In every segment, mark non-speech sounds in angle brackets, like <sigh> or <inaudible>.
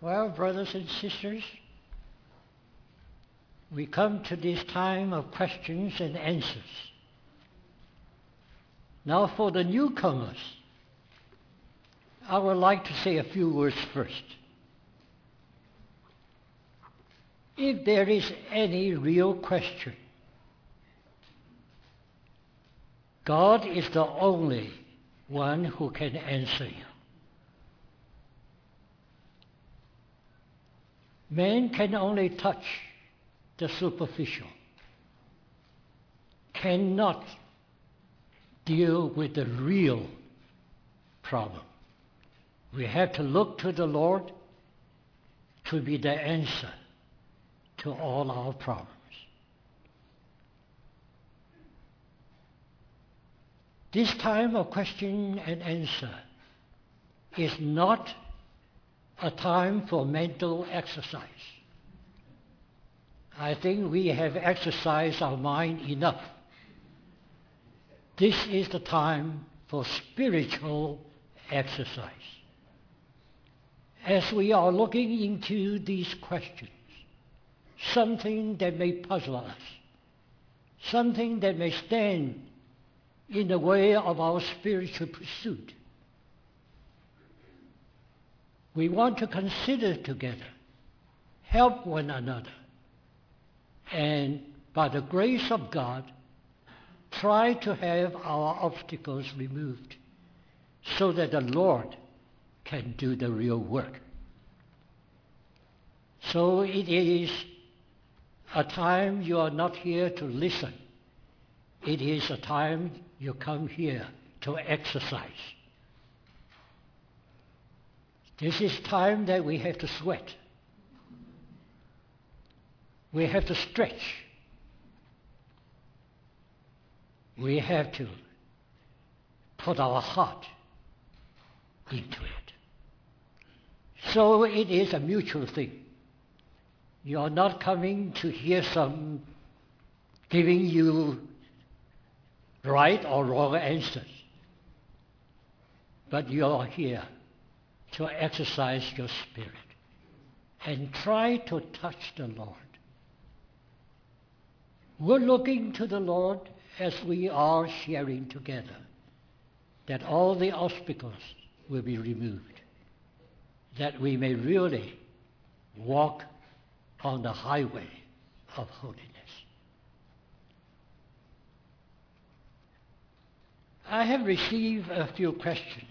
Well, brothers and sisters, we come to this time of questions and answers. Now, for the newcomers, I would like to say a few words first. If there is any real question, God is the only one who can answer you. Man can only touch the superficial, cannot deal with the real problem. We have to look to the Lord to be the answer to all our problems. This time of question and answer is not a time for mental exercise. I think we have exercised our mind enough. This is the time for spiritual exercise. As we are looking into these questions, something that may puzzle us, something that may stand in the way of our spiritual pursuit. We want to consider together, help one another, and by the grace of God, try to have our obstacles removed so that the Lord can do the real work. So it is a time you are not here to listen. It is a time you come here to exercise. This is time that we have to sweat. We have to stretch. We have to put our heart into it. So it is a mutual thing. You are not coming to hear some giving you right or wrong answers. But you are here to exercise your spirit and try to touch the Lord. We're looking to the Lord as we are sharing together that all the obstacles will be removed, that we may really walk on the highway of holiness. I have received a few questions.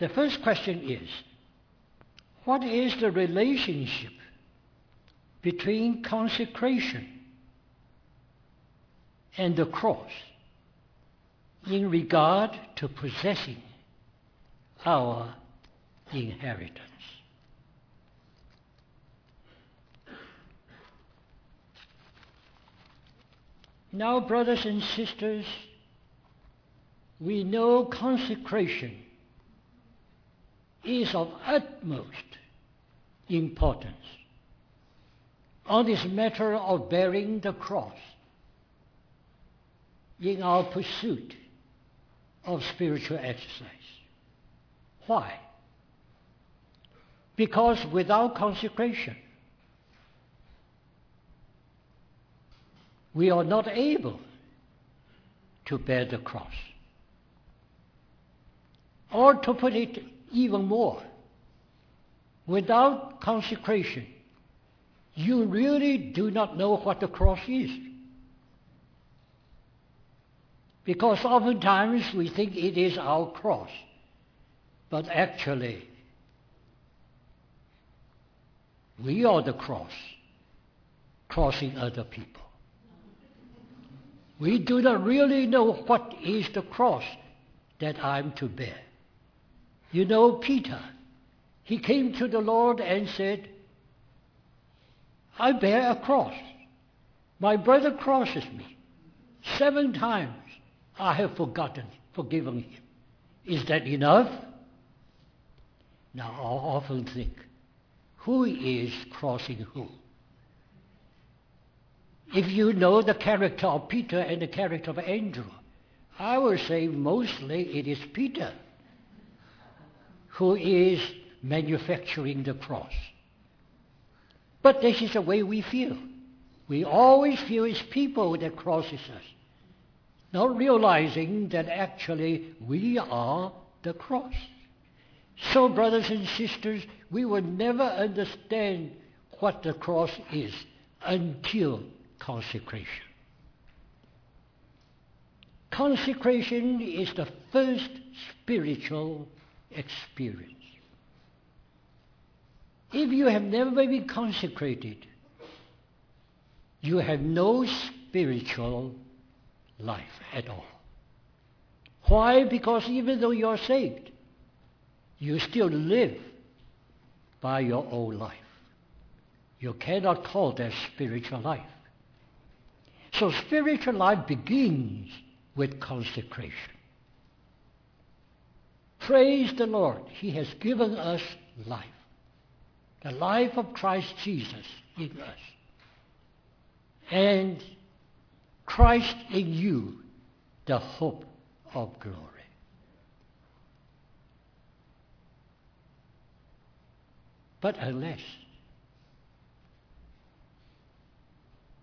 The first question is What is the relationship between consecration and the cross in regard to possessing our inheritance? Now, brothers and sisters, we know consecration is of utmost importance on this matter of bearing the cross in our pursuit of spiritual exercise. Why? Because without consecration, we are not able to bear the cross. Or to put it even more, without consecration, you really do not know what the cross is. Because oftentimes we think it is our cross, but actually, we are the cross, crossing other people. We do not really know what is the cross that I'm to bear. You know, Peter, he came to the Lord and said, I bear a cross. My brother crosses me. Seven times I have forgotten, forgiven him. Is that enough? Now, I often think, who is crossing who? If you know the character of Peter and the character of Andrew, I would say mostly it is Peter who is manufacturing the cross. But this is the way we feel. We always feel it's people that crosses us, not realizing that actually we are the cross. So, brothers and sisters, we will never understand what the cross is until consecration. Consecration is the first spiritual experience. If you have never been consecrated, you have no spiritual life at all. Why? Because even though you're saved, you still live by your own life. You cannot call that spiritual life. So spiritual life begins with consecration. Praise the Lord. He has given us life. The life of Christ Jesus in us. And Christ in you, the hope of glory. But unless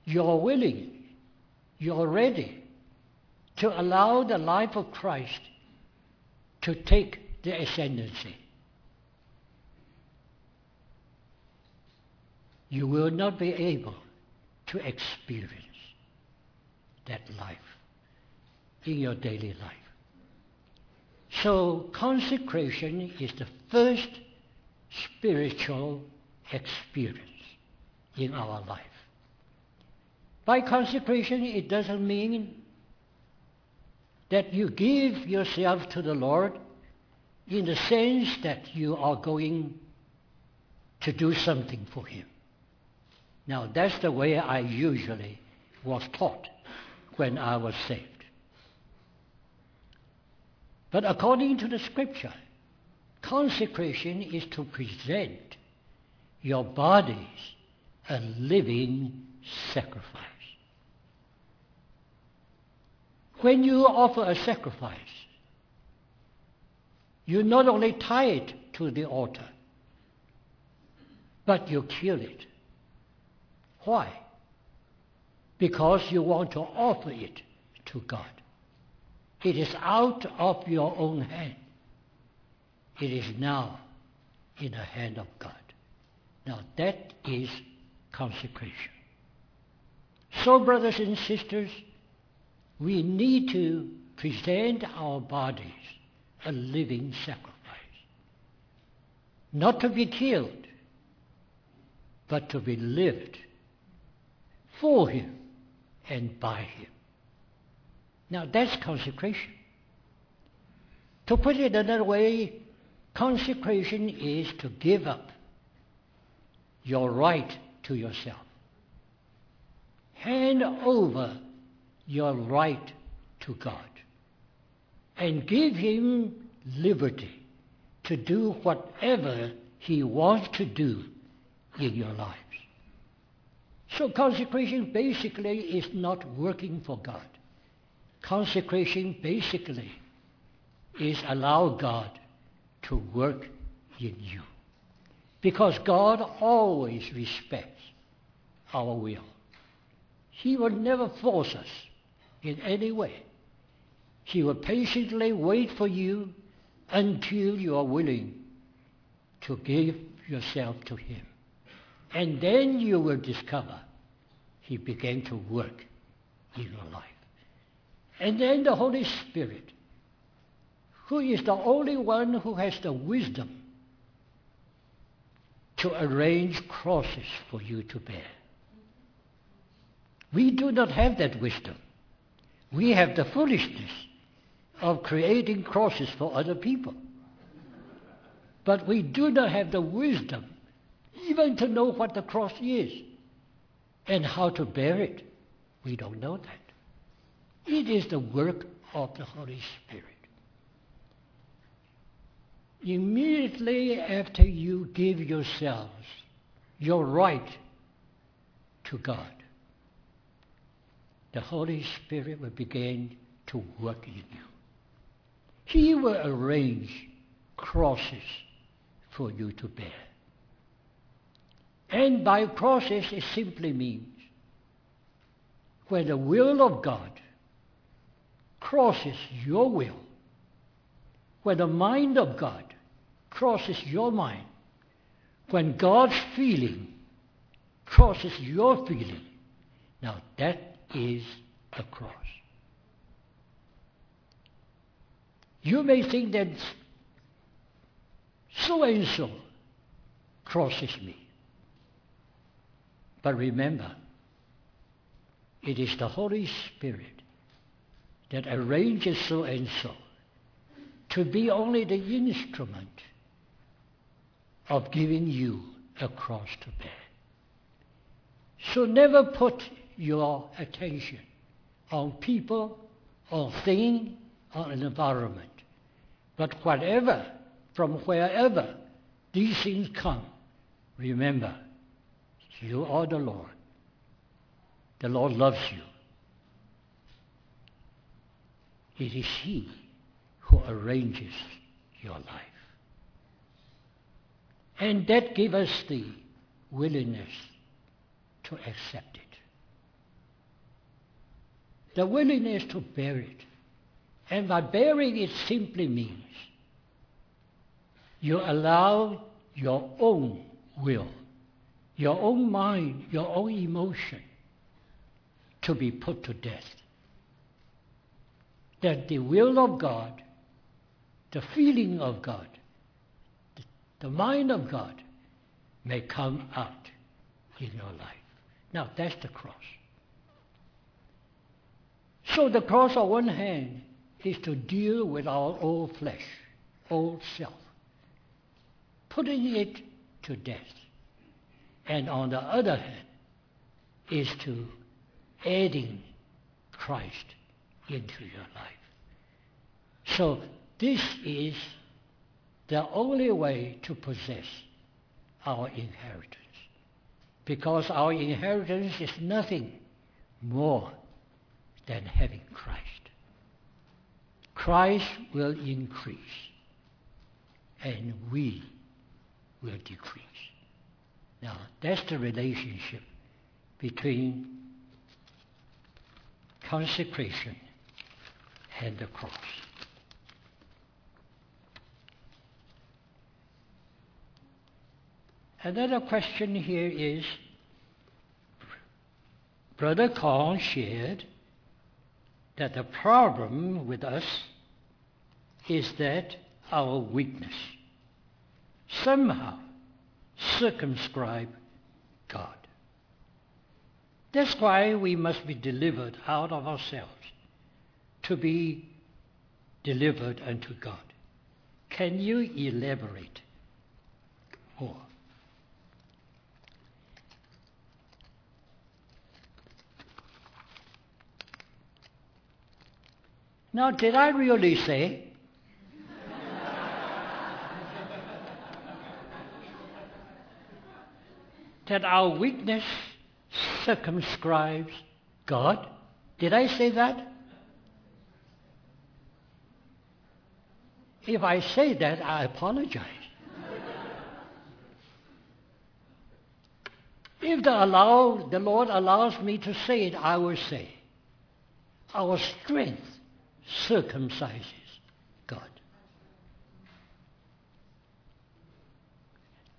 you're willing, you're ready to allow the life of Christ to take the ascendancy, you will not be able to experience that life in your daily life. So consecration is the first spiritual experience in our life. By consecration, it doesn't mean that you give yourself to the Lord in the sense that you are going to do something for Him. Now, that's the way I usually was taught when I was saved. But according to the Scripture, consecration is to present your bodies a living sacrifice. When you offer a sacrifice, you not only tie it to the altar, but you kill it. Why? Because you want to offer it to God. It is out of your own hand. It is now in the hand of God. Now that is consecration. So, brothers and sisters, we need to present our bodies a living sacrifice. Not to be killed, but to be lived for Him and by Him. Now that's consecration. To put it another way, consecration is to give up your right to yourself. Hand over your right to God and give Him liberty to do whatever He wants to do in your lives. So consecration basically is not working for God. Consecration basically is allow God to work in you. Because God always respects our will. He will never force us in any way. He will patiently wait for you until you are willing to give yourself to Him. And then you will discover He began to work in your life. And then the Holy Spirit, who is the only one who has the wisdom to arrange crosses for you to bear. We do not have that wisdom. We have the foolishness of creating crosses for other people. But we do not have the wisdom even to know what the cross is and how to bear it. We don't know that. It is the work of the Holy Spirit. Immediately after you give yourselves your right to God, the Holy Spirit will begin to work in you. He will arrange crosses for you to bear. And by crosses, it simply means where the will of God crosses your will, where the mind of God crosses your mind, when God's feeling crosses your feeling, now that is the cross. You may think that so and so crosses me. But remember, it is the Holy Spirit that arranges so and so to be only the instrument of giving you a cross to bear. So never put your attention on people, on things, on an environment. But whatever, from wherever these things come, remember, you are the Lord. The Lord loves you. It is He who arranges your life. And that gives us the willingness to accept it. The willingness to bear it. And by bearing it simply means you allow your own will your own mind, your own emotion to be put to death. That the will of God, the feeling of God, the mind of God may come out in your life. Now that's the cross. So the cross on one hand is to deal with our old flesh, old self, putting it to death and on the other hand is to adding Christ into your life. So this is the only way to possess our inheritance. Because our inheritance is nothing more than having Christ. Christ will increase and we will decrease. Now, that's the relationship between consecration and the cross. Another question here is Brother Kaung shared that the problem with us is that our weakness. Somehow, circumscribe God. That's why we must be delivered out of ourselves to be delivered unto God. Can you elaborate more? Now, did I really say that our weakness circumscribes God? Did I say that? If I say that, I apologize. if the, allow, the Lord allows me to say it, I will say, our strength circumcises God.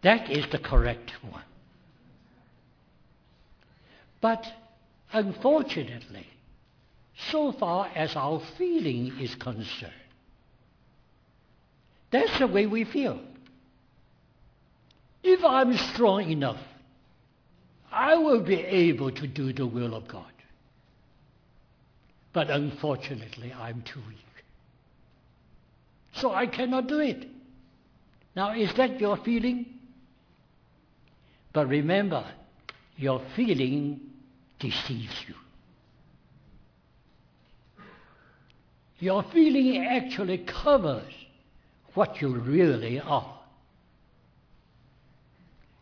That is the correct one. But unfortunately, so far as our feeling is concerned, that's the way we feel. If I'm strong enough, I will be able to do the will of God. But unfortunately, I'm too weak. So I cannot do it. Now, is that your feeling? But remember, your feeling deceives you. Your feeling actually covers what you really are.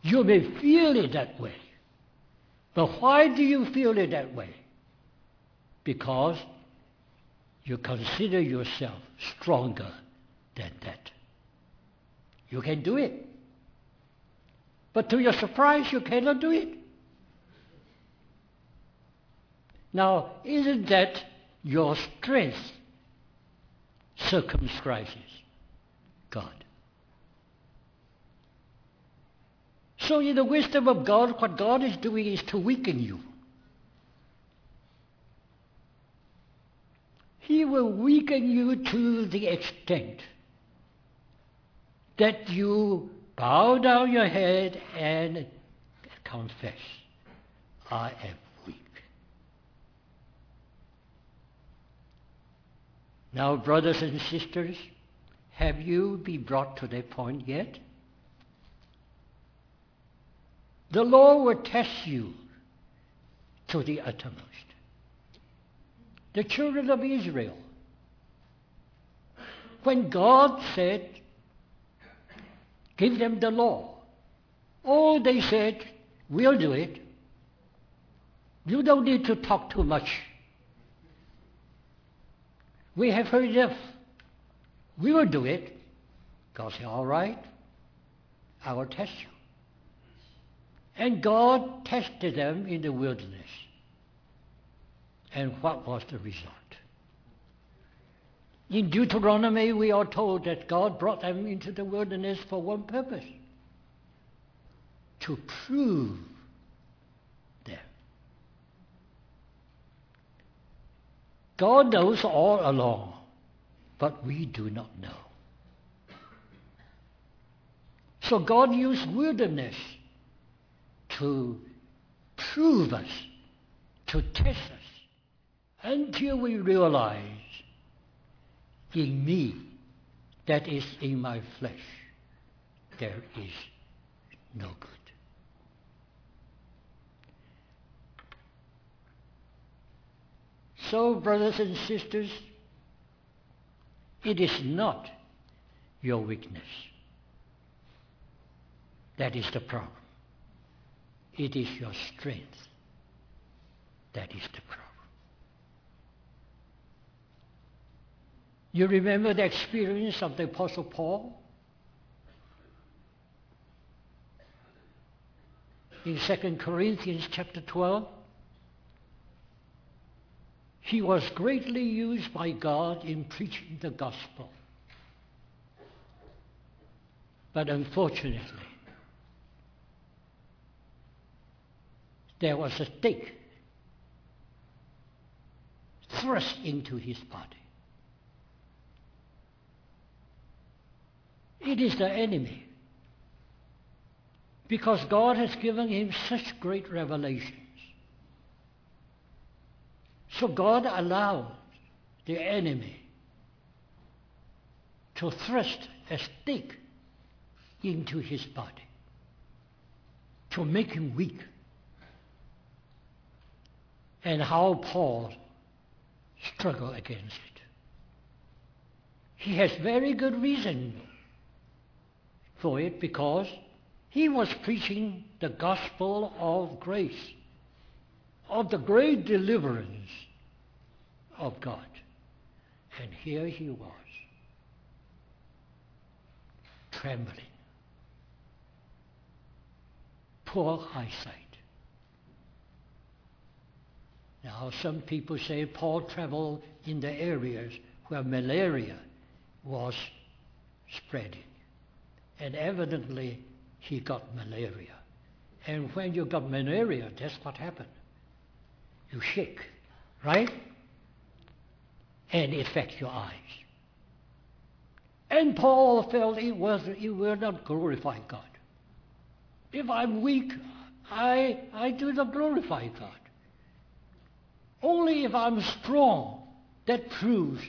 You may feel it that way. But why do you feel it that way? Because you consider yourself stronger than that. You can do it. But to your surprise, you cannot do it. Now, isn't that your strength circumscribes God? So, in the wisdom of God, what God is doing is to weaken you. He will weaken you to the extent that you bow down your head and confess, I am weak. Now, brothers and sisters, have you been brought to that point yet? The Lord will test you to the uttermost. The children of Israel, when God said, Give them the law. Oh, they said, We'll do it. You don't need to talk too much. We have heard enough. We will do it. God said, All right, I will test you. And God tested them in the wilderness. And what was the result? In Deuteronomy, we are told that God brought them into the wilderness for one purpose to prove them. God knows all along, but we do not know. So God used wilderness to prove us, to test us, until we realize in me, that is in my flesh, there is no good. So, brothers and sisters, it is not your weakness that is the problem. It is your strength that is the problem. You remember the experience of the Apostle Paul? In 2 Corinthians chapter 12, he was greatly used by God in preaching the gospel. But unfortunately, there was a stake thrust into his body. It is the enemy. Because God has given him such great revelations. So God allowed the enemy to thrust a stick into his body to make him weak. And how Paul struggled against it. He has very good reason for it because he was preaching the gospel of grace, of the great deliverance of God. And here he was, trembling, poor eyesight. Now, some people say Paul traveled in the areas where malaria was spreading. And evidently, he got malaria. And when you got malaria, that's what happened. You shake, right? And it affects your eyes. And Paul felt he was it will not glorify God. If I'm weak, I I do not glorify God. Only if I'm strong, that proves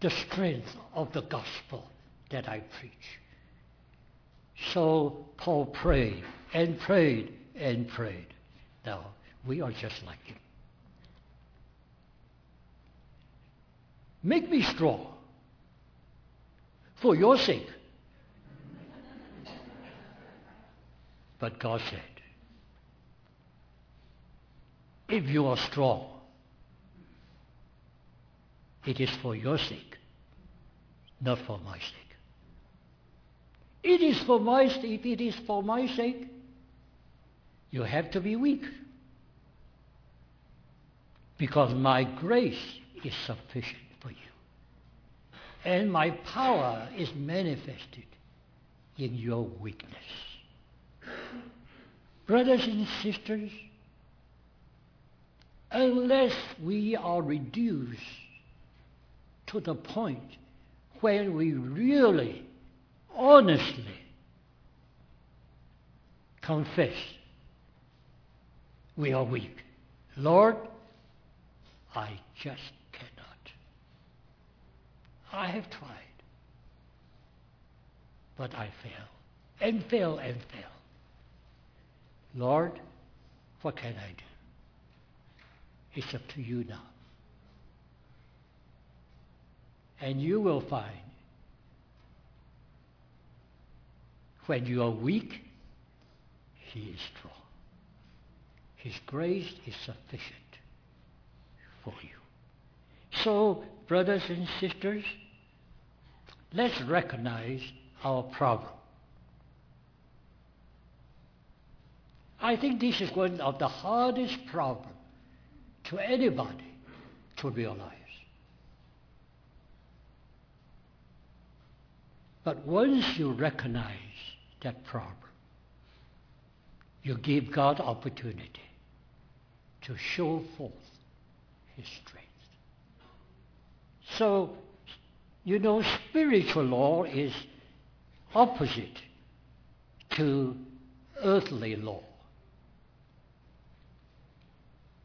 the strength of the gospel that I preach. So Paul prayed and prayed and prayed. Now, we are just like him. Make me strong for your sake. But God said, if you are strong, it is for your sake, not for my sake. It is for my. If it is for my sake, you have to be weak. Because my grace is sufficient for you. And my power is manifested in your weakness. Brothers and sisters, unless we are reduced to the point where we really, honestly confess we are weak. Lord, I just cannot. I have tried, but I fail, and fail, and fail. Lord, what can I do? It's up to you now. And you will find when you are weak, He is strong. His grace is sufficient for you. So, brothers and sisters, let's recognize our problem. I think this is one of the hardest problems to anybody to realize. But once you recognize that problem, you give God opportunity to show forth his strength. So, you know, spiritual law is opposite to earthly law.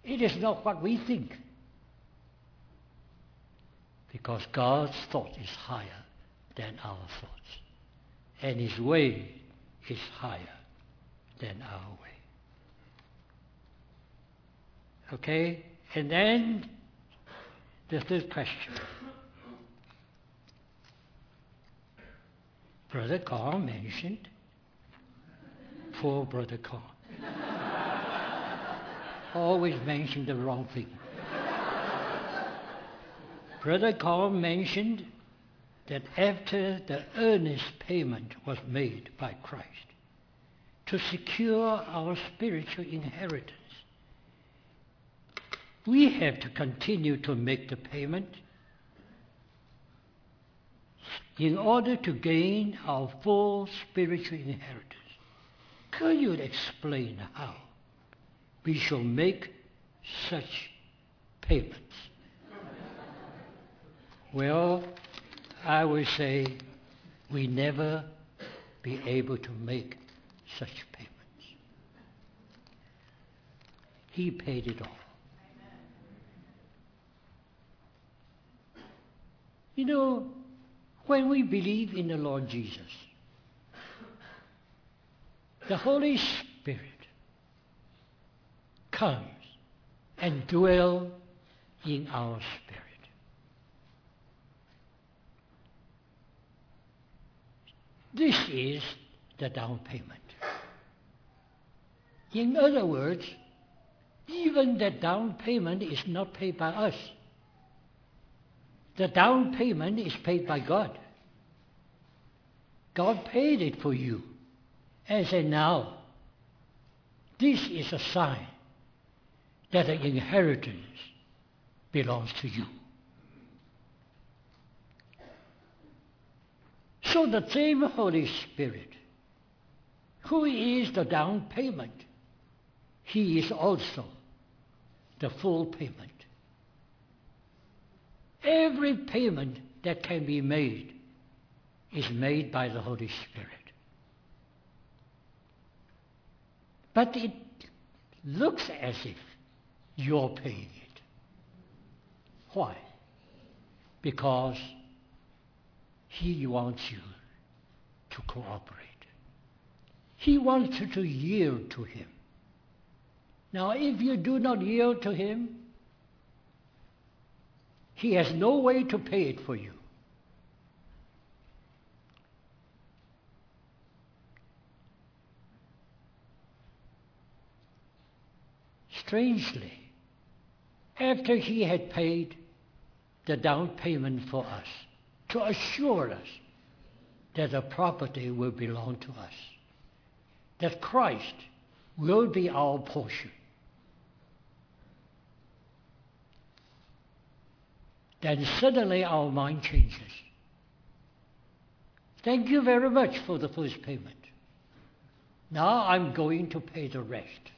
It is not what we think. Because God's thought is higher than our thoughts. And His way is higher than our way. Okay? And then the third question. Brother Carl mentioned, poor Brother Carl. <laughs> Always mentioned the wrong thing. Brother Carl mentioned that after the earnest payment was made by Christ to secure our spiritual inheritance, we have to continue to make the payment in order to gain our full spiritual inheritance. Could you explain how we shall make such payments? well, I would say we never be able to make such payments. He paid it all. You know, when we believe in the Lord Jesus, the Holy Spirit comes and dwells in our spirit. This is the down payment. In other words, even the down payment is not paid by us. The down payment is paid by God. God paid it for you and said, now, this is a sign that the inheritance belongs to you. So the same Holy Spirit, who is the down payment, he is also the full payment. Every payment that can be made is made by the Holy Spirit. But it looks as if you're paying it. Why? Because He wants you to cooperate. He wants you to yield to Him. Now, if you do not yield to Him, he has no way to pay it for you. Strangely, after he had paid the down payment for us to assure us that the property will belong to us, that Christ will be our portion. Then suddenly our mind changes. Thank you very much for the first payment. Now I'm going to pay the rest.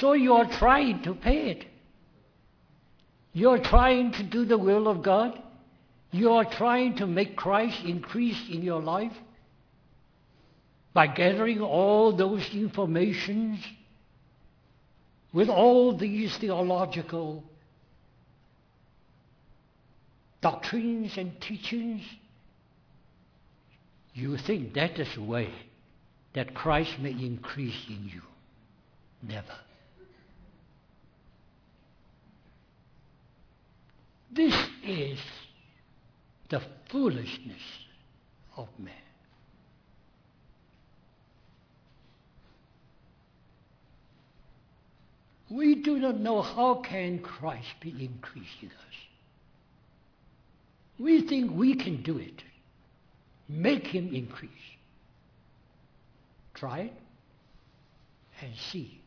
So you are trying to pay it. You are trying to do the will of God. You are trying to make Christ increase in your life by gathering all those informations with all these theological doctrines and teachings. You think that is the way that Christ may increase in you. Never. This is the foolishness of man. We do not know how can Christ be increasing us. We think we can do it. Make him increase. Try it and see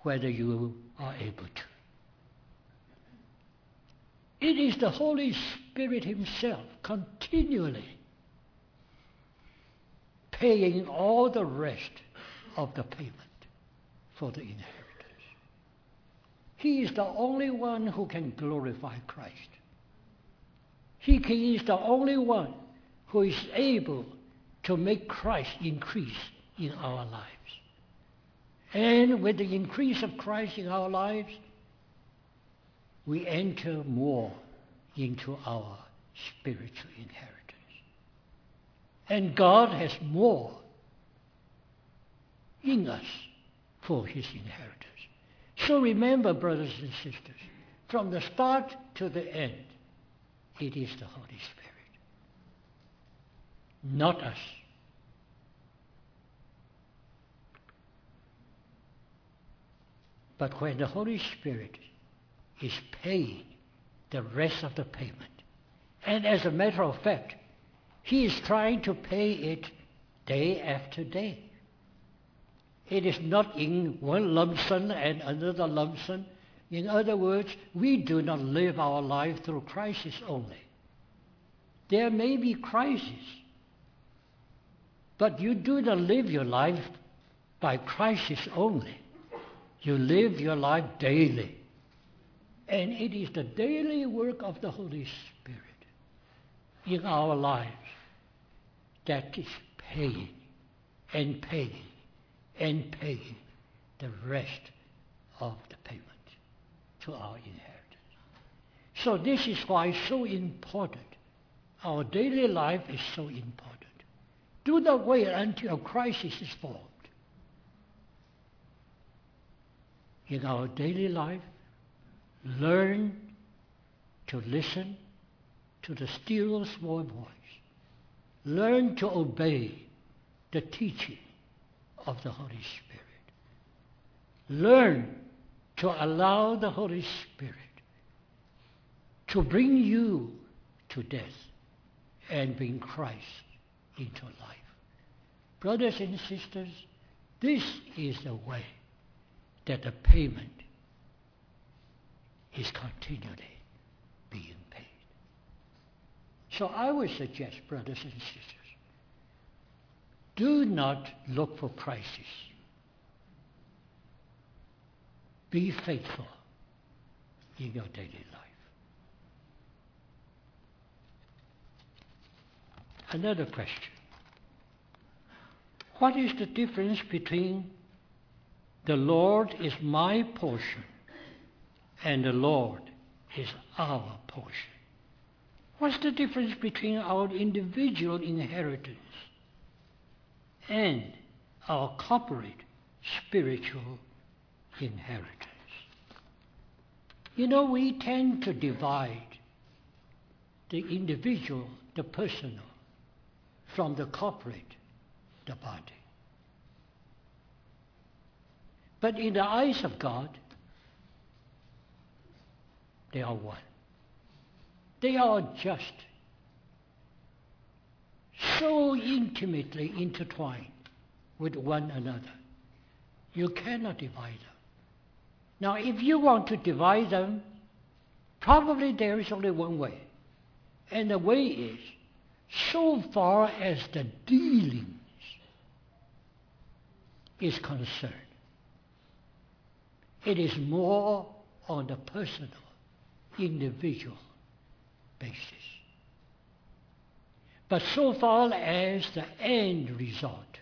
whether you are able to. It is the Holy Spirit Himself continually paying all the rest of the payment for the inheritance. He is the only one who can glorify Christ. He is the only one who is able to make Christ increase in our lives. And with the increase of Christ in our lives, we enter more into our spiritual inheritance. And God has more in us for his inheritance. So remember, brothers and sisters, from the start to the end, it is the Holy Spirit, not us. But when the Holy Spirit is paying the rest of the payment, and as a matter of fact, he is trying to pay it day after day. It is not in one lump sum and another lump sum. In other words, we do not live our life through crisis only. There may be crisis, but you do not live your life by crisis only. You live your life daily. And it is the daily work of the Holy Spirit in our lives that is paying and paying and paying the rest of the payment to our inheritance. So this is why so important. Our daily life is so important. Do not wait until a crisis is formed. In our daily life, learn to listen to the still small voice. Learn to obey the teaching of the Holy Spirit. Learn to allow the Holy Spirit to bring you to death and bring Christ into life. Brothers and sisters, this is the way that the payment is continually being paid. So I would suggest, brothers and sisters, do not look for crisis. Be faithful in your daily life. Another question. What is the difference between the Lord is my portion and the Lord is our portion. What's the difference between our individual inheritance and our corporate spiritual inheritance? You know, we tend to divide the individual, the personal, from the corporate, the body. But in the eyes of God, They are one. They are just so intimately intertwined with one another. You cannot divide them. Now, if you want to divide them, probably there is only one way. And the way is so far as the dealings is concerned, it is more on the personal, individual basis. But so far as the end result,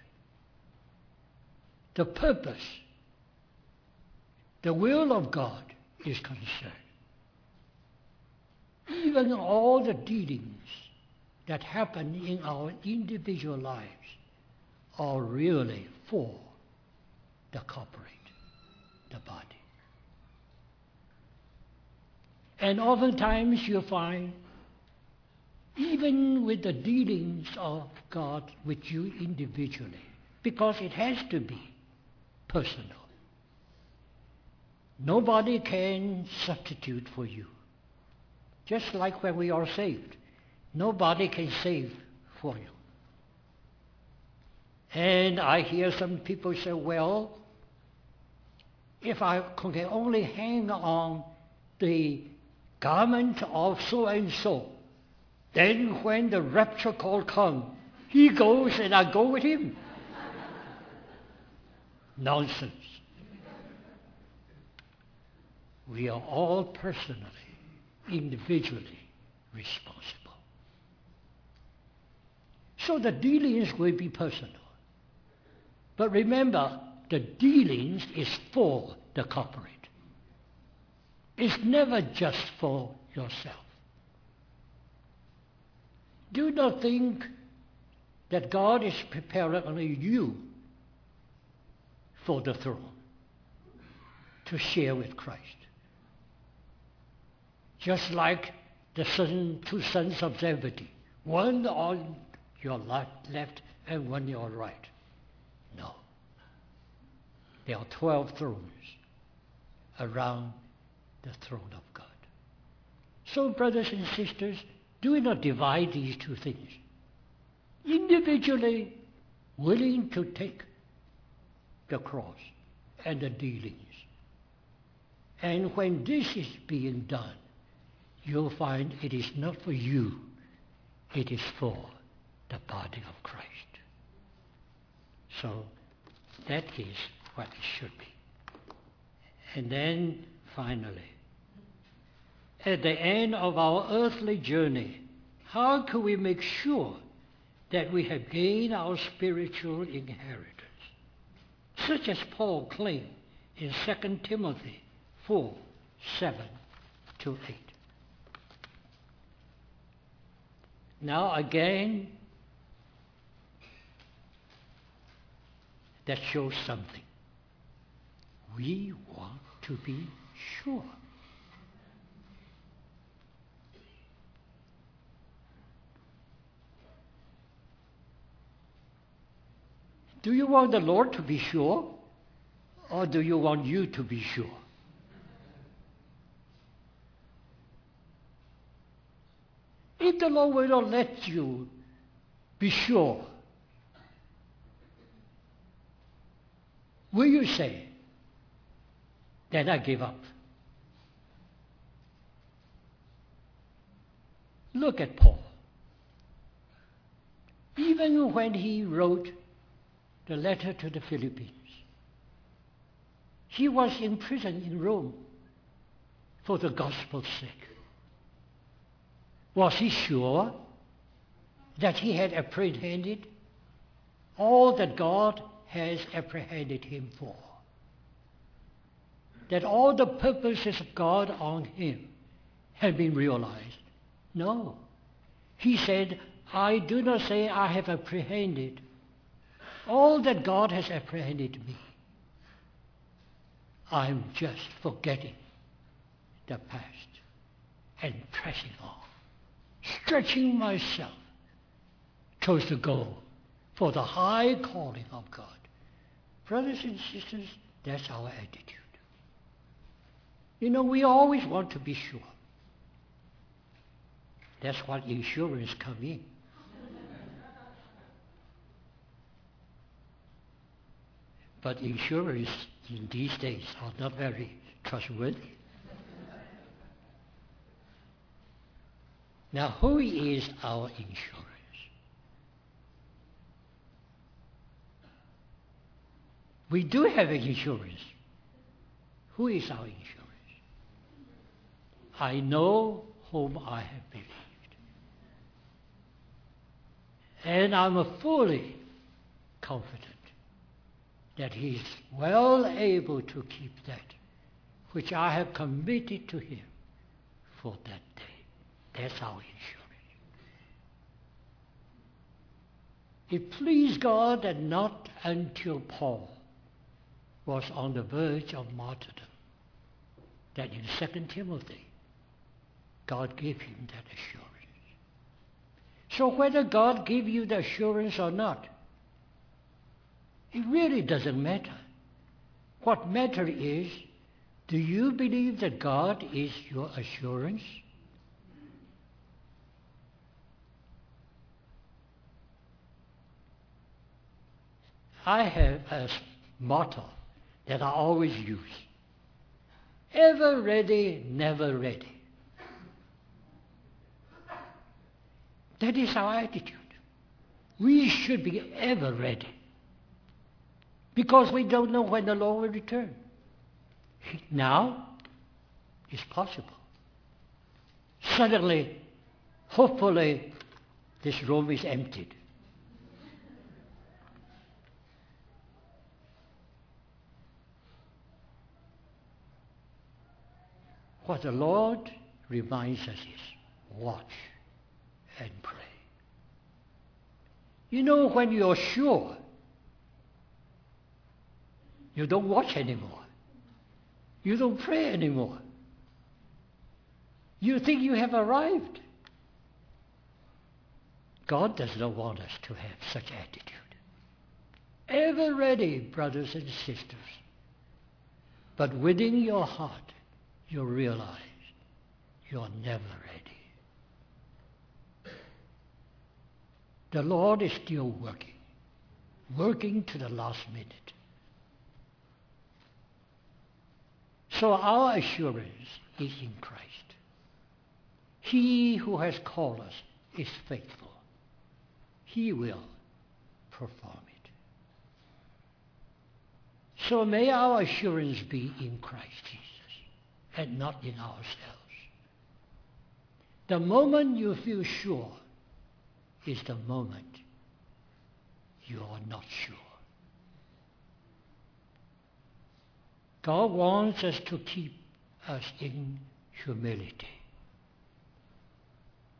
the purpose, the will of God is concerned, even all the dealings that happen in our individual lives are really for the corporate, the body. And oftentimes you find, even with the dealings of God with you individually, because it has to be personal. Nobody can substitute for you. Just like when we are saved, nobody can save for you. And I hear some people say, well, if I can only hang on the garment of so and so, then when the rapture call comes, he goes and I go with him. Nonsense. We are all personally, individually responsible. So the dealings will be personal. But remember, the dealings is for the corporate. It's never just for yourself. Do not think that God is preparing only you for the throne to share with Christ. Just like the son, two sons of Zebedee, one on your left and one on your right. No. There are 12 thrones around the throne of God. So, brothers and sisters, do not divide these two things. Individually, willing to take the cross and the dealings. And when this is being done, you'll find it is not for you, it is for the body of Christ. So that is what it should be. And then finally, at the end of our earthly journey, how can we make sure that we have gained our spiritual inheritance? Such as Paul claimed in 2 Timothy 4 7 to 8. Now, again, that shows something. We want to be sure. Do you want the Lord to be sure? Or do you want you to be sure? If the Lord will not let you be sure, will you say, then I give up? Look at Paul. Even when he wrote the letter to the Philippians, he was in prison in Rome for the gospel's sake. Was he sure that he had apprehended all that God has apprehended him for? That all the purposes of God on him had been realized? No. He said, I do not say I have apprehended all that God has apprehended me. I'm just forgetting the past and pressing on stretching myself towards the goal for the high calling of God. Brothers and sisters, that's our attitude. You know, we always want to be sure. That's what insurance comes in. But insurers in these days are not very trustworthy. Now, who is our insurance? We do have insurance. Who is our insurance? I know whom I have believed. And I'm fully confident that He is well able to keep that which I have committed to Him for that day. That's our insurance. It pleased God that not until Paul was on the verge of martyrdom that in 2 Timothy God gave him that assurance. So whether God give you the assurance or not, it really doesn't matter. What matters is, do you believe that God is your assurance? I have a motto that I always use. Ever ready, never ready. That is our attitude. We should be ever ready. Because we don't know when the Lord will return. Now, it's possible. Suddenly, hopefully, this room is emptied. What the Lord reminds us is watch and pray. You know, when you're sure, you don't watch anymore. You don't pray anymore. You think you have arrived. God does not want us to have such attitude. Ever ready, brothers and sisters. But within your heart, you realize you're never ready. The Lord is still working, working to the last minute. So our assurance is in Christ. He who has called us is faithful. He will perform it. So may our assurance be in Christ Jesus and not in ourselves. The moment you feel sure is the moment you are not sure. God wants us to keep us in humility.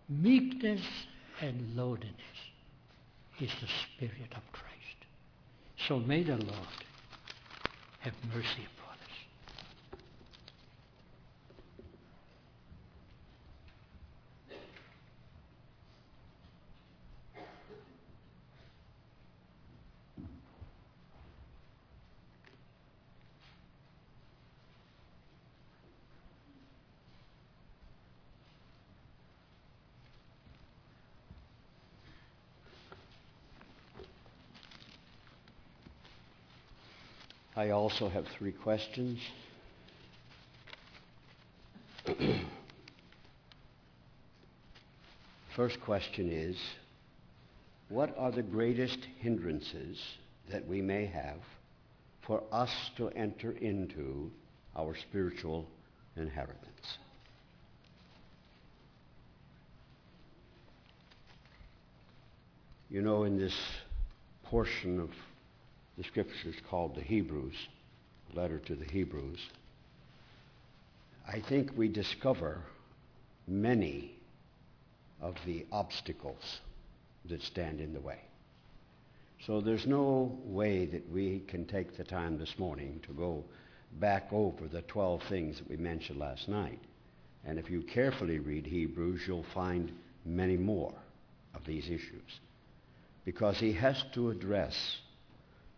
Meekness and lowliness is the Spirit of Christ. So may the Lord have mercy I also have three questions. First question is What are the greatest hindrances that we may have for us to enter into our spiritual inheritance? You know, in this portion of the scriptures called the Hebrews, letter to the Hebrews, I think we discover many of the obstacles that stand in the way. So there's no way that we can take the time this morning to go back over the 12 things that we mentioned last night. And if you carefully read Hebrews, you'll find many more of these issues. Because he has to address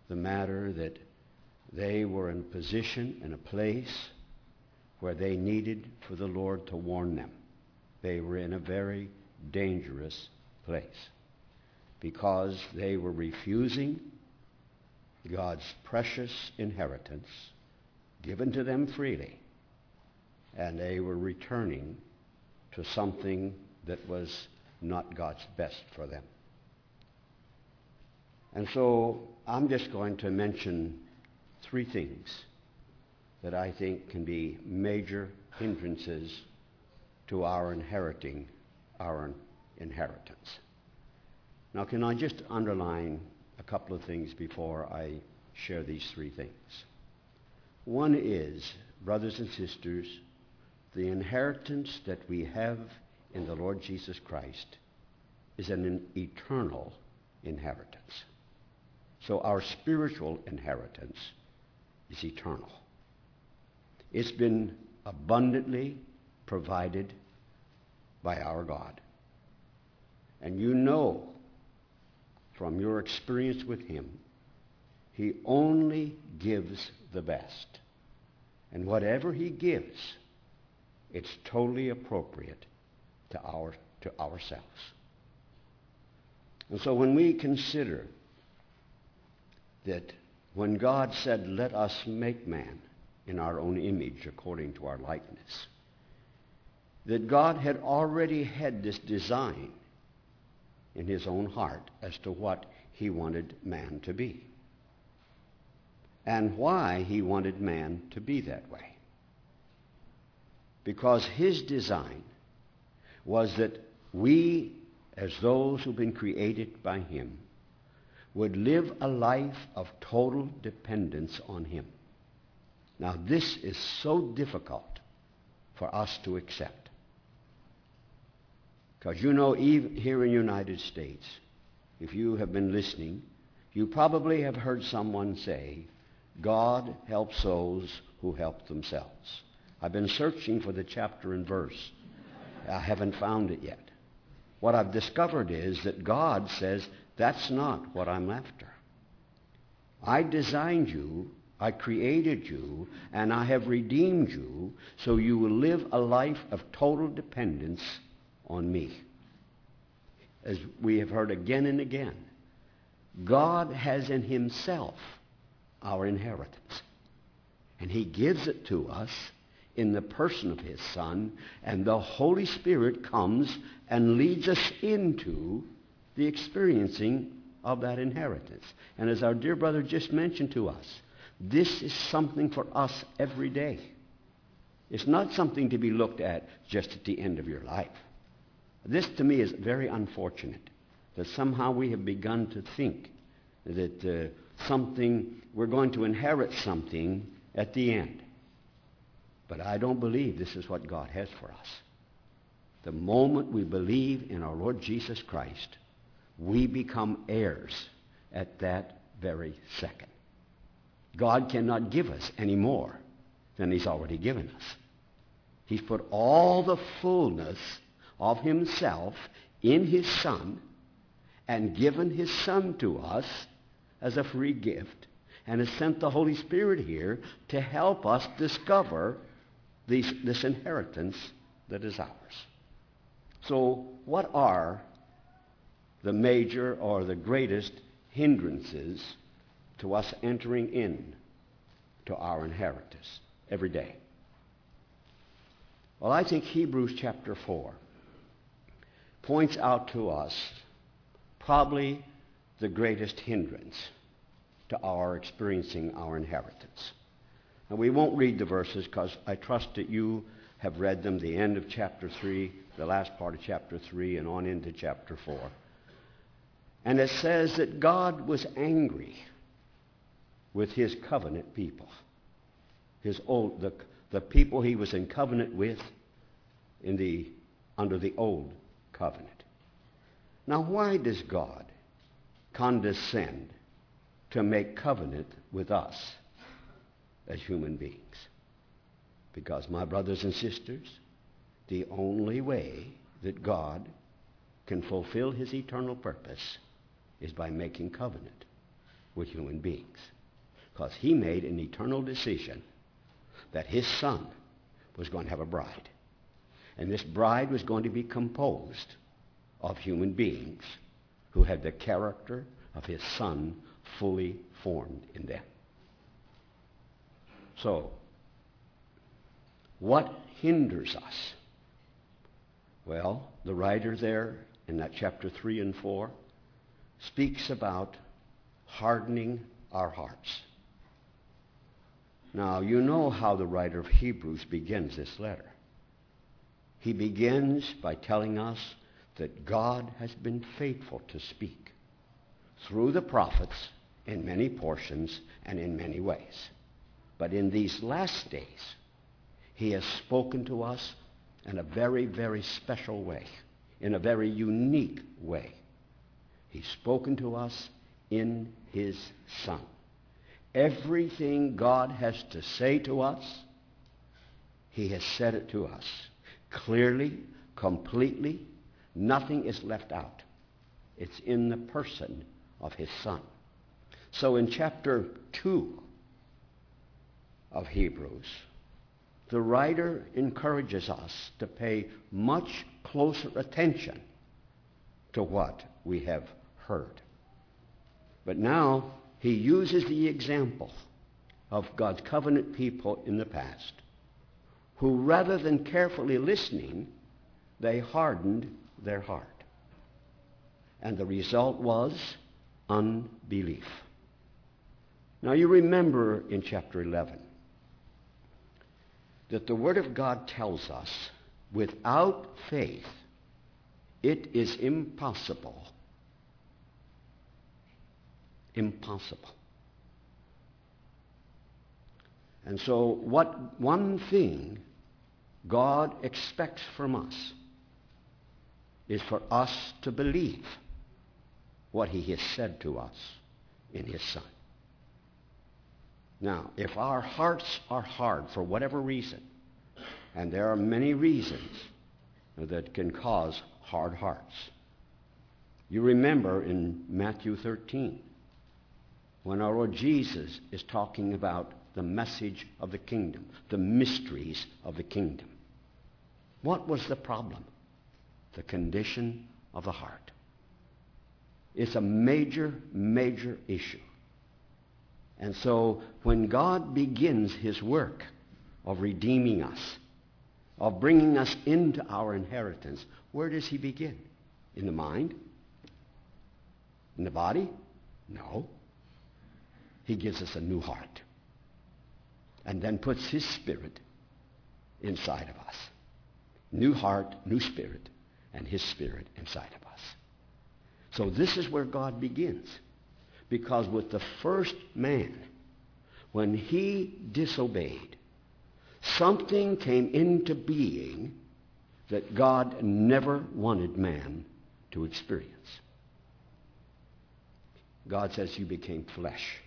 the matter that they were in a position, in a place where they needed for the Lord to warn them. They were in a very dangerous place because they were refusing God's precious inheritance given to them freely, and they were returning to something that was not God's best for them. And so I'm just going to mention three things that I think can be major hindrances to our inheriting our inheritance. Now, can I just underline a couple of things before I share these three things? One is, brothers and sisters, the inheritance that we have in the Lord Jesus Christ is an eternal inheritance. So our spiritual inheritance is eternal. It's been abundantly provided by our God. And you know from your experience with Him, He only gives the best. And whatever He gives, it's totally appropriate to, our, to ourselves. And so when we consider that when God said, Let us make man in our own image according to our likeness, that God had already had this design in his own heart as to what he wanted man to be and why he wanted man to be that way. Because his design was that we, as those who've been created by him, would live a life of total dependence on him. Now, this is so difficult for us to accept. Because you know, even here in the United States, if you have been listening, you probably have heard someone say, God helps those who help themselves. I've been searching for the chapter and verse. I haven't found it yet. What I've discovered is that God says, that's not what I'm after. I designed you, I created you, and I have redeemed you so you will live a life of total dependence on me. As we have heard again and again, God has in himself our inheritance. And he gives it to us in the person of his Son, and the Holy Spirit comes and leads us into the experiencing of that inheritance. And as our dear brother just mentioned to us, this is something for us every day. It's not something to be looked at just at the end of your life. This to me is very unfortunate that somehow we have begun to think that uh, something, we're going to inherit something at the end. But I don't believe this is what God has for us. The moment we believe in our Lord Jesus Christ, we become heirs at that very second. God cannot give us any more than He's already given us. He's put all the fullness of himself in his Son and given his Son to us as a free gift and has sent the Holy Spirit here to help us discover these, this inheritance that is ours. So, what are the major or the greatest hindrances to us entering in to our inheritance every day? Well, I think Hebrews chapter 4 points out to us probably the greatest hindrance to our experiencing our inheritance. And we won't read the verses because I trust that you have read them, the end of chapter 3, the last part of chapter 3, and on into chapter 4. And it says that God was angry with his covenant people. His old, the, the people he was in covenant with in the, under the old covenant. Now, why does God condescend to make covenant with us as human beings? Because, my brothers and sisters, the only way that God can fulfill his eternal purpose is by making covenant with human beings. Because he made an eternal decision that his son was going to have a bride. And this bride was going to be composed of human beings who had the character of his Son fully formed in them. So, what hinders us? Well, the writer there in that chapter 3 and 4 speaks about hardening our hearts. Now, you know how the writer of Hebrews begins this letter. He begins by telling us that God has been faithful to speak through the prophets in many portions and in many ways. But in these last days, he has spoken to us in a very, very special way, in a very unique way. He's spoken to us in his Son. Everything God has to say to us, he has said it to us clearly, completely. Nothing is left out. It's in the person of his Son. So in chapter 2 of Hebrews, the writer encourages us to pay much closer attention to what we have heard. But now he uses the example of God's covenant people in the past who, rather than carefully listening, they hardened their heart. And the result was unbelief. Now, you remember in chapter 11 that the Word of God tells us without faith, it is impossible. Impossible. And so, what one thing God expects from us is for us to believe what He has said to us in His Son. Now, if our hearts are hard for whatever reason, and there are many reasons that can cause hard hearts. You remember in Matthew 13 when our Lord Jesus is talking about the message of the kingdom, the mysteries of the kingdom. What was the problem? The condition of the heart. It's a major, major issue. And so when God begins his work of redeeming us, of bringing us into our inheritance, where does he begin? In the mind? In the body? No. He gives us a new heart and then puts his spirit inside of us. New heart, new spirit, and his spirit inside of us. So this is where God begins. Because with the first man, when he disobeyed, something came into being that God never wanted man to experience. God says, You became flesh.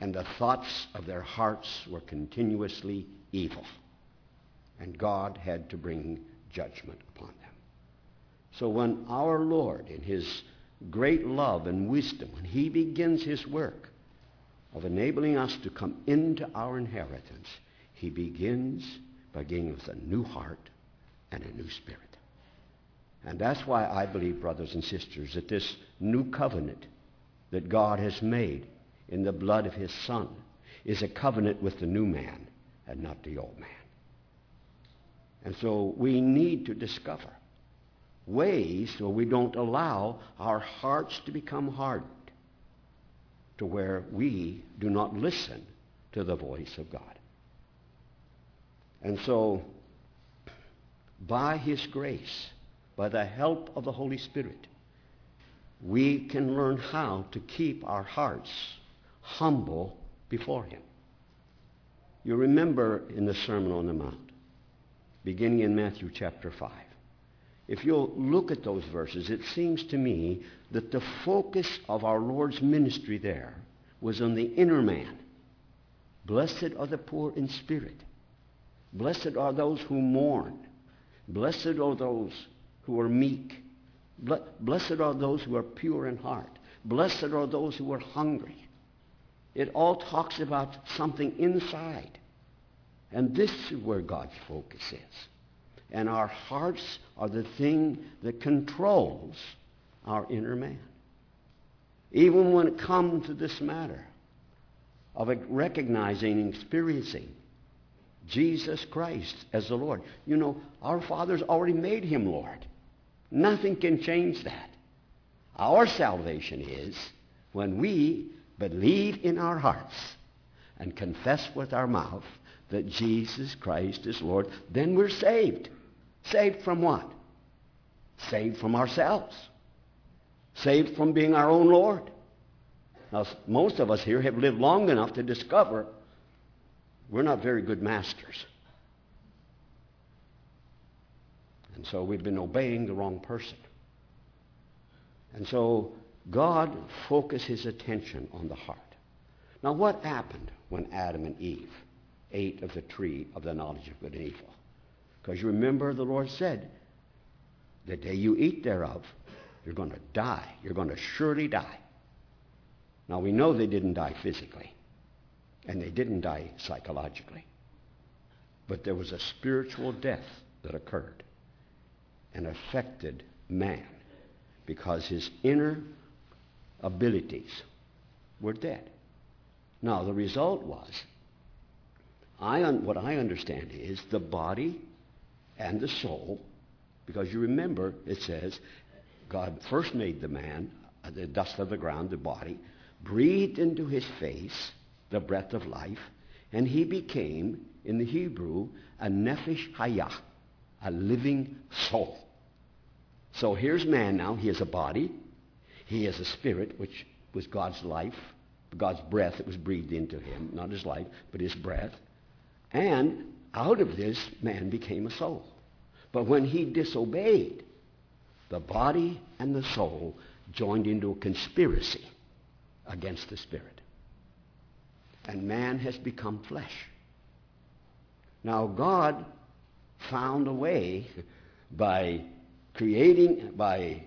And the thoughts of their hearts were continuously evil. And God had to bring judgment upon them. So when our Lord, in his great love and wisdom, when he begins his work of enabling us to come into our inheritance, he begins by giving us a new heart and a new spirit. And that's why I believe, brothers and sisters, that this new covenant that God has made in the blood of his Son is a covenant with the new man and not the old man. And so we need to discover ways so we don't allow our hearts to become hardened to where we do not listen to the voice of God. And so, by His grace, by the help of the Holy Spirit, we can learn how to keep our hearts humble before Him. You remember in the Sermon on the Mount, beginning in Matthew chapter 5, if you'll look at those verses, it seems to me that the focus of our Lord's ministry there was on the inner man. Blessed are the poor in spirit. Blessed are those who mourn. Blessed are those who are meek. Blessed are those who are pure in heart. Blessed are those who are hungry. It all talks about something inside. And this is where God's focus is. And our hearts are the thing that controls our inner man. Even when it comes to this matter of recognizing and experiencing Jesus Christ as the Lord. You know, our Father's already made him Lord. Nothing can change that. Our salvation is when we believe in our hearts and confess with our mouth that Jesus Christ is Lord, then we're saved. Saved from what? Saved from ourselves. Saved from being our own Lord. Now, most of us here have lived long enough to discover we're not very good masters. And so we've been obeying the wrong person. And so God focused his attention on the heart. Now, what happened when Adam and Eve ate of the tree of the knowledge of good and evil? Because you remember the Lord said, the day you eat thereof, you're going to die. You're going to surely die. Now, we know they didn't die physically, and they didn't die psychologically. But there was a spiritual death that occurred and affected man because his inner abilities were dead. Now, the result was, I un- what I understand is the body and the soul, because you remember it says God first made the man, uh, the dust of the ground, the body, breathed into his face the breath of life, and he became, in the Hebrew, a nephesh hayah, a living soul. So here's man now. He has a body. He is a spirit, which was God's life, God's breath that was breathed into him. Not his life, but his breath. And out of this, man became a soul. But when he disobeyed, the body and the soul joined into a conspiracy against the spirit. And man has become flesh. Now, God found a way <laughs> by creating, by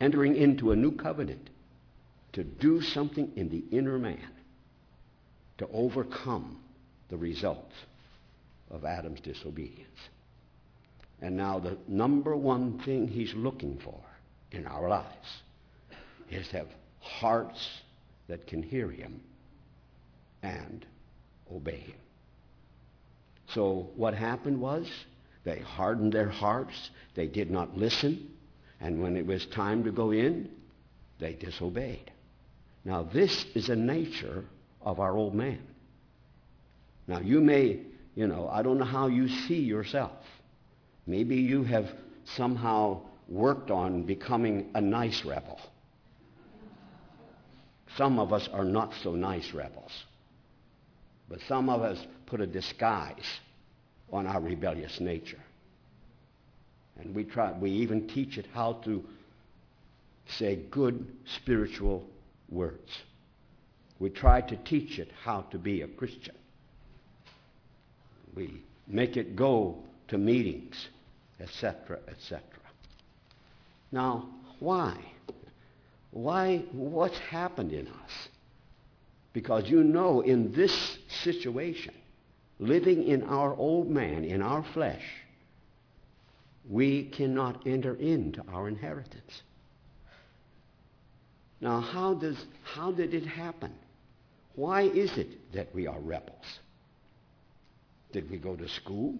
entering into a new covenant to do something in the inner man to overcome the results of Adam's disobedience. And now the number one thing he's looking for in our lives is to have hearts that can hear him and obey him. So what happened was they hardened their hearts. They did not listen. And when it was time to go in, they disobeyed. Now, this is a nature of our old man. Now, you may, you know, I don't know how you see yourself. Maybe you have somehow worked on becoming a nice rebel. Some of us are not so nice rebels. But some of us put a disguise on our rebellious nature. And we try, we even teach it how to say good spiritual words. We try to teach it how to be a Christian. We make it go to meetings, etc., etc. Now, why? Why? What's happened in us? Because you know, in this situation, living in our old man, in our flesh, we cannot enter into our inheritance. Now, how, does, how did it happen? Why is it that we are rebels? Did we go to school?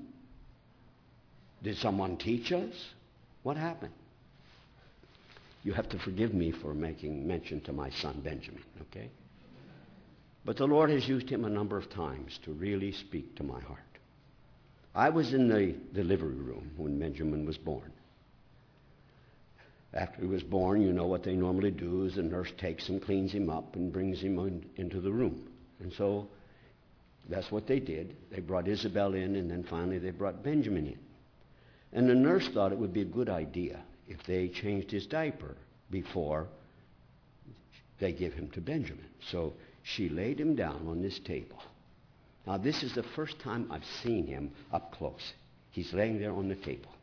Did someone teach us? What happened? You have to forgive me for making mention to my son Benjamin, okay? But the Lord has used him a number of times to really speak to my heart. I was in the delivery room when Benjamin was born. After he was born, you know what they normally do is the nurse takes him, cleans him up, and brings him in, into the room. And so that's what they did. They brought Isabel in, and then finally they brought Benjamin in. And the nurse thought it would be a good idea if they changed his diaper before they give him to Benjamin. So she laid him down on this table. Now, this is the first time I've seen him up close. He's laying there on the table.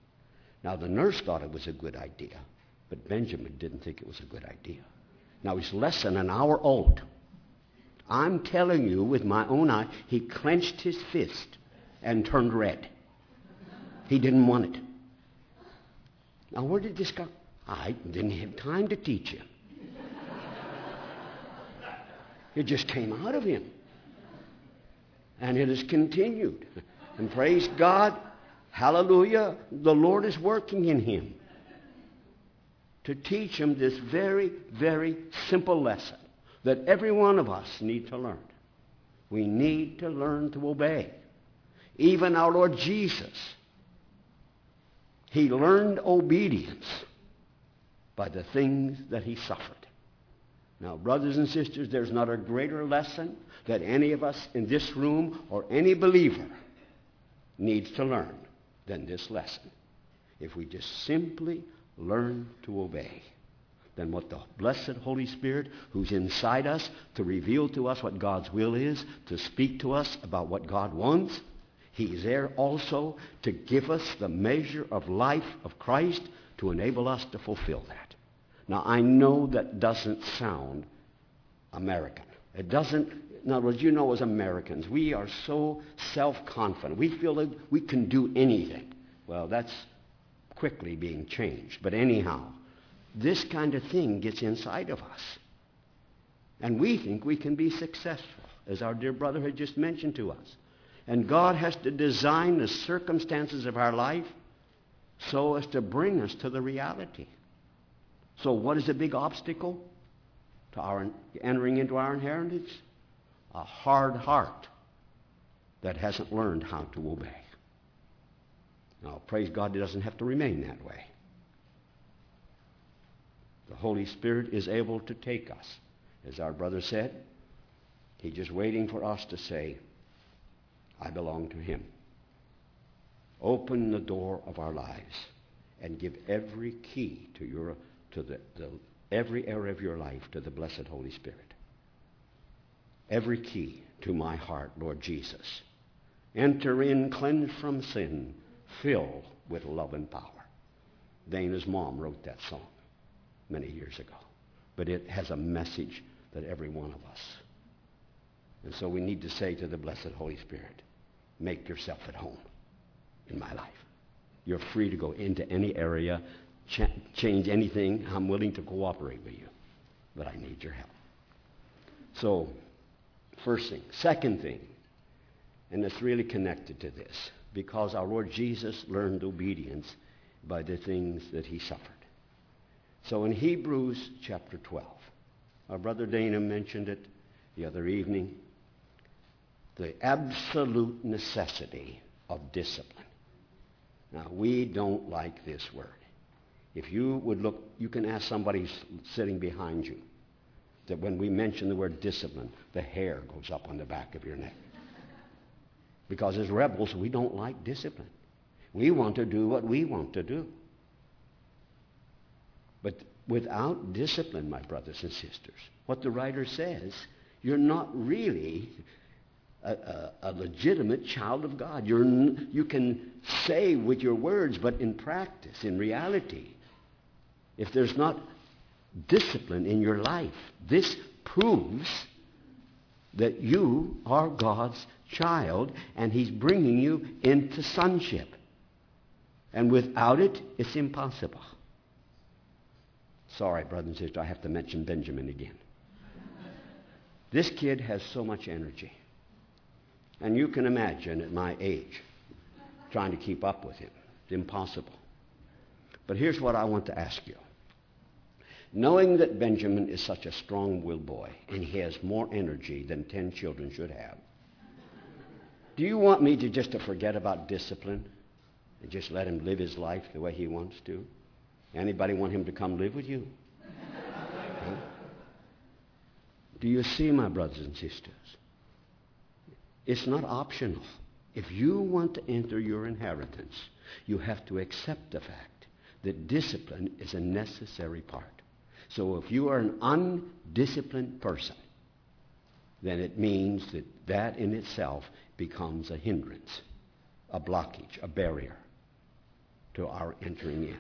Now, the nurse thought it was a good idea, but Benjamin didn't think it was a good idea. Now, he's less than an hour old. I'm telling you with my own eye, he clenched his fist and turned red. He didn't want it. Now, where did this come? I didn't have time to teach him. It just came out of him. And it has continued. And praise God, hallelujah, the Lord is working in him to teach him this very, very simple lesson that every one of us need to learn. We need to learn to obey. Even our Lord Jesus, he learned obedience by the things that he suffered. Now, brothers and sisters, there's not a greater lesson that any of us in this room or any believer needs to learn than this lesson. If we just simply learn to obey, then what the blessed Holy Spirit, who's inside us to reveal to us what God's will is, to speak to us about what God wants, He's there also to give us the measure of life of Christ to enable us to fulfill that. Now, I know that doesn't sound American. It doesn't, in other words, you know, as Americans, we are so self confident. We feel that we can do anything. Well, that's quickly being changed. But anyhow, this kind of thing gets inside of us. And we think we can be successful, as our dear brother had just mentioned to us. And God has to design the circumstances of our life so as to bring us to the reality. So, what is the big obstacle to our entering into our inheritance? A hard heart that hasn't learned how to obey. Now, praise God, it doesn't have to remain that way. The Holy Spirit is able to take us. As our brother said, He's just waiting for us to say, I belong to Him. Open the door of our lives and give every key to your to the, the every area of your life to the blessed Holy Spirit. Every key to my heart, Lord Jesus. Enter in, cleanse from sin, fill with love and power. Dana's mom wrote that song many years ago. But it has a message that every one of us. And so we need to say to the blessed Holy Spirit, make yourself at home in my life. You're free to go into any area, ch- change anything. I'm willing to cooperate with you. But I need your help. So, first thing. Second thing, and it's really connected to this, because our Lord Jesus learned obedience by the things that he suffered. So in Hebrews chapter 12, our brother Dana mentioned it the other evening the absolute necessity of discipline. Now, we don't like this word. If you would look, you can ask somebody sitting behind you that when we mention the word discipline, the hair goes up on the back of your neck. Because as rebels, we don't like discipline. We want to do what we want to do. But without discipline, my brothers and sisters, what the writer says, you're not really a, a, a, legitimate child of God. You're, you can say with your words, but in practice, in reality, if there's not discipline in your life, this proves that you are God's child and He's bringing you into sonship. And without it, it's impossible. Sorry, brother and sister, I have to mention Benjamin again. This kid has so much energy. And you can imagine at my age trying to keep up with him. It's impossible. But here's what I want to ask you. Knowing that Benjamin is such a strong willed boy and he has more energy than 10 children should have, do you want me to just to forget about discipline and just let him live his life the way he wants to? Anybody want him to come live with you? Huh? Do you see, my brothers and sisters? It's not optional. If you want to enter your inheritance, you have to accept the fact that discipline is a necessary part. So if you are an undisciplined person, then it means that that in itself becomes a hindrance, a blockage, a barrier to our entering in.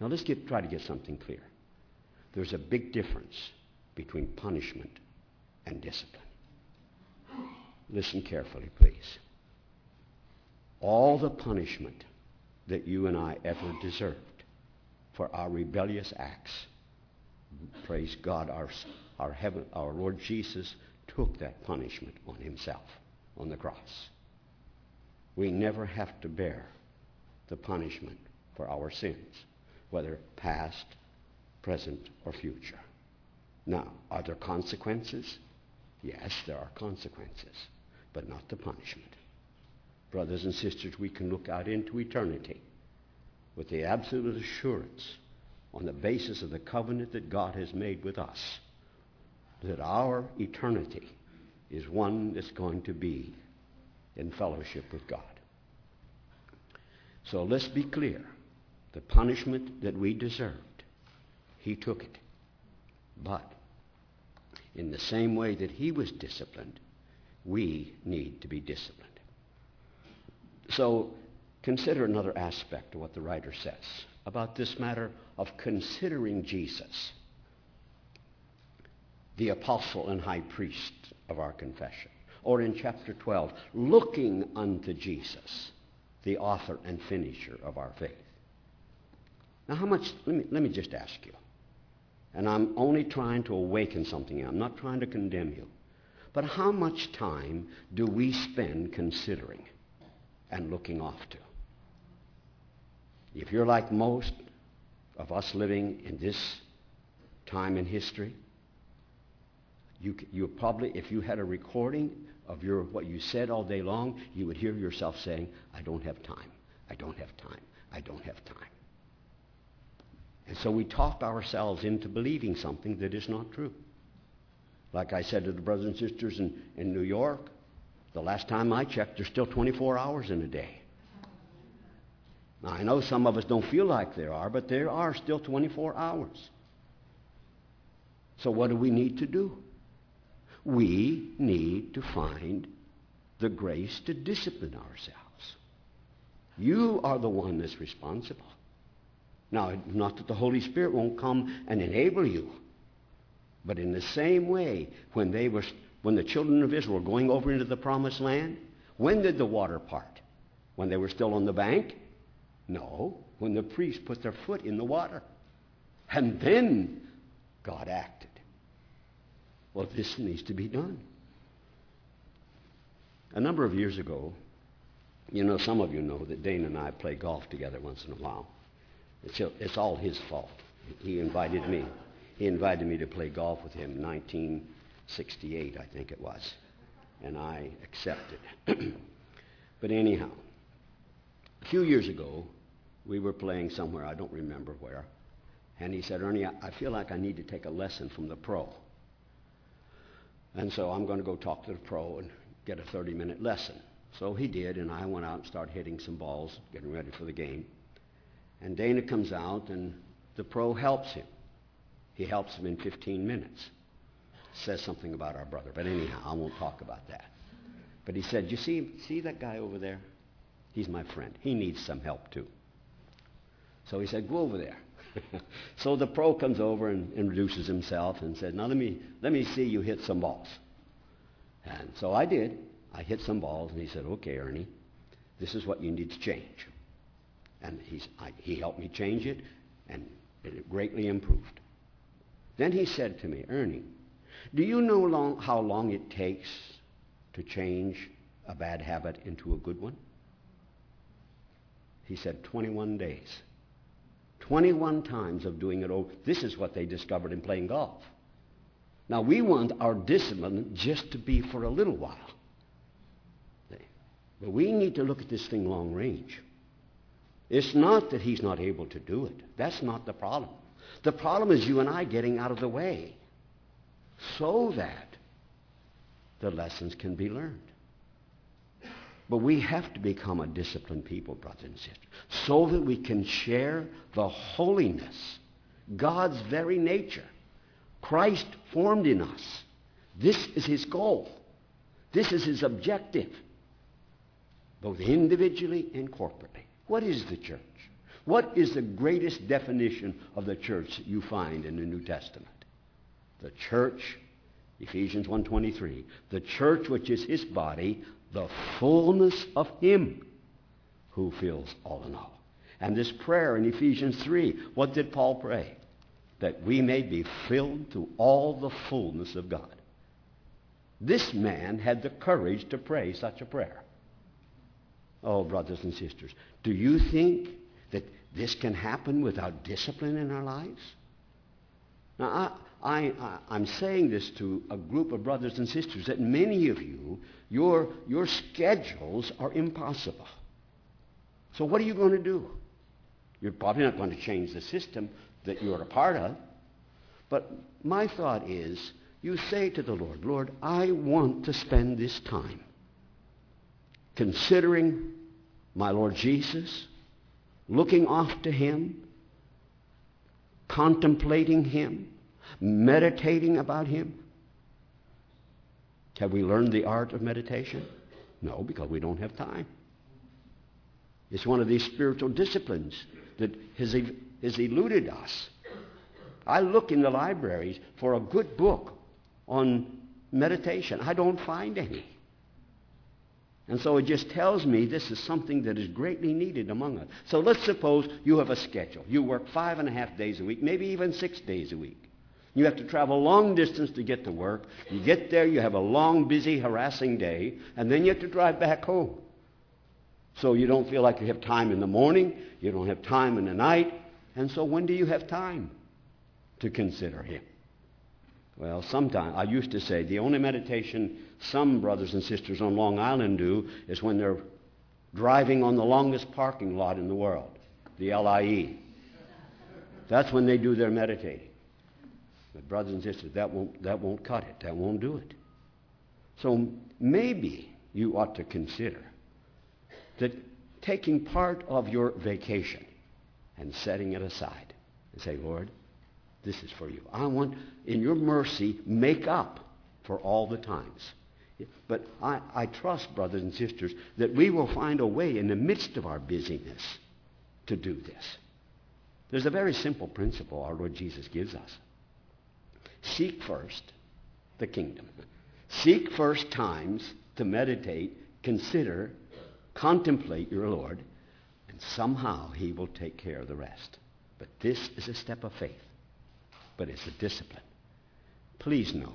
Now let's get, try to get something clear. There's a big difference between punishment and discipline. Listen carefully, please. All the punishment that you and I ever deserved for our rebellious acts. Praise God, our, our, heaven, our Lord Jesus took that punishment on himself on the cross. We never have to bear the punishment for our sins, whether past, present, or future. Now, are there consequences? Yes, there are consequences, but not the punishment. Brothers and sisters, we can look out into eternity with the absolute assurance on the basis of the covenant that God has made with us that our eternity is one that's going to be in fellowship with God. So let's be clear. The punishment that we deserved, he took it. But in the same way that he was disciplined, we need to be disciplined. So consider another aspect of what the writer says about this matter of considering Jesus, the apostle and high priest of our confession. Or in chapter 12, looking unto Jesus, the author and finisher of our faith. Now, how much, let me, let me just ask you, and I'm only trying to awaken something. I'm not trying to condemn you. But how much time do we spend considering and looking off to? If you're like most of us living in this time in history, you, you probably, if you had a recording of your, what you said all day long, you would hear yourself saying, I don't have time. I don't have time. I don't have time. And so we talk ourselves into believing something that is not true. Like I said to the brothers and sisters in, in New York, the last time I checked, there's still 24 hours in a day. Now, I know some of us don't feel like there are, but there are still 24 hours. So, what do we need to do? We need to find the grace to discipline ourselves. You are the one that's responsible. Now, not that the Holy Spirit won't come and enable you, but in the same way, when they were, when the children of Israel were going over into the promised land, when did the water part? When they were still on the bank? No, when the priests put their foot in the water. And then God acted. Well, this needs to be done. A number of years ago, you know, some of you know that Dana and I play golf together once in a while. It's, it's all his fault. He invited me. He invited me to play golf with him in 1968, I think it was. And I accepted. <clears throat> but anyhow, a few years ago, we were playing somewhere, I don't remember where. And he said, Ernie, I feel like I need to take a lesson from the pro. And so I'm going to go talk to the pro and get a 30 minute lesson. So he did, and I went out and started hitting some balls, getting ready for the game. And Dana comes out, and the pro helps him. He helps him in 15 minutes. Says something about our brother. But anyhow, I won't talk about that. But he said, You see, see that guy over there? He's my friend. He needs some help too. So he said, Go over there. <laughs> so the pro comes over and introduces himself and said, Now let me, let me see you hit some balls. And so I did. I hit some balls, and he said, Okay, Ernie, this is what you need to change. And he's, I, he helped me change it, and it greatly improved. Then he said to me, Ernie, do you know long, how long it takes to change a bad habit into a good one? He said, 21 days. 21 times of doing it over. This is what they discovered in playing golf. Now, we want our discipline just to be for a little while. But we need to look at this thing long range. It's not that he's not able to do it. That's not the problem. The problem is you and I getting out of the way so that the lessons can be learned. But we have to become a disciplined people, brothers and sisters, so that we can share the holiness, God's very nature. Christ formed in us. This is his goal. This is his objective, both individually and corporately. What is the church? What is the greatest definition of the church that you find in the New Testament? The church, Ephesians 1.23, the church which is his body, the fullness of him who fills all in all. And this prayer in Ephesians 3, what did Paul pray? That we may be filled to all the fullness of God. This man had the courage to pray such a prayer. Oh, brothers and sisters, do you think that this can happen without discipline in our lives? Now, I, I, am saying this to a group of brothers and sisters that many of you, your, your schedules are impossible. So, what are you going to do? You're probably not going to change the system that you're a part of. But my thought is you say to the Lord, Lord, I want to spend this time considering my Lord Jesus, looking off to Him, contemplating Him, meditating about Him. Have we learned the art of meditation? No, because we don't have time. It's one of these spiritual disciplines that has, has eluded us. I look in the libraries for a good book on meditation. I don't find any. And so it just tells me this is something that is greatly needed among us. So let's suppose you have a schedule. You work five and a half days a week, maybe even six days a week. You have to travel long distance to get to work. You get there, you have a long, busy, harassing day, and then you have to drive back home. So you don't feel like you have time in the morning, you don't have time in the night, and so when do you have time to consider Him? Well, sometimes, I used to say, the only meditation some brothers and sisters on Long Island do is when they're driving on the longest parking lot in the world, the LIE. That's when they do their meditating. But brothers and sisters, that won't, that won't cut it. That won't do it. So maybe you ought to consider that taking part of your vacation and setting it aside and say, Lord, this is for you. I want, in your mercy, make up for all the times. But I, I trust, brothers and sisters, that we will find a way in the midst of our busyness to do this. There's a very simple principle our Lord Jesus gives us. Seek first the kingdom. Seek first times to meditate, consider, contemplate your Lord, and somehow he will take care of the rest. But this is a step of faith but it's a discipline. Please know,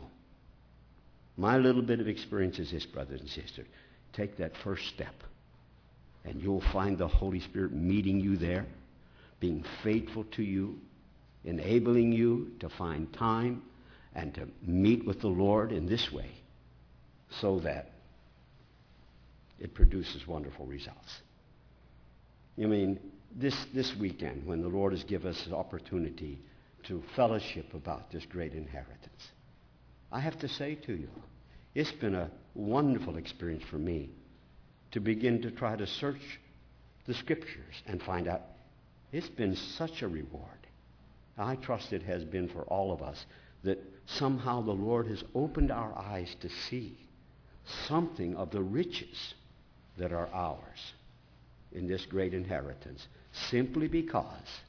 my little bit of experience is this, brothers and sisters. Take that first step, and you'll find the Holy Spirit meeting you there, being faithful to you, enabling you to find time and to meet with the Lord in this way so that it produces wonderful results. You mean, this, this weekend, when the Lord has given us an opportunity to fellowship about this great inheritance. I have to say to you, it's been a wonderful experience for me to begin to try to search the scriptures and find out it's been such a reward. I trust it has been for all of us that somehow the Lord has opened our eyes to see something of the riches that are ours in this great inheritance simply because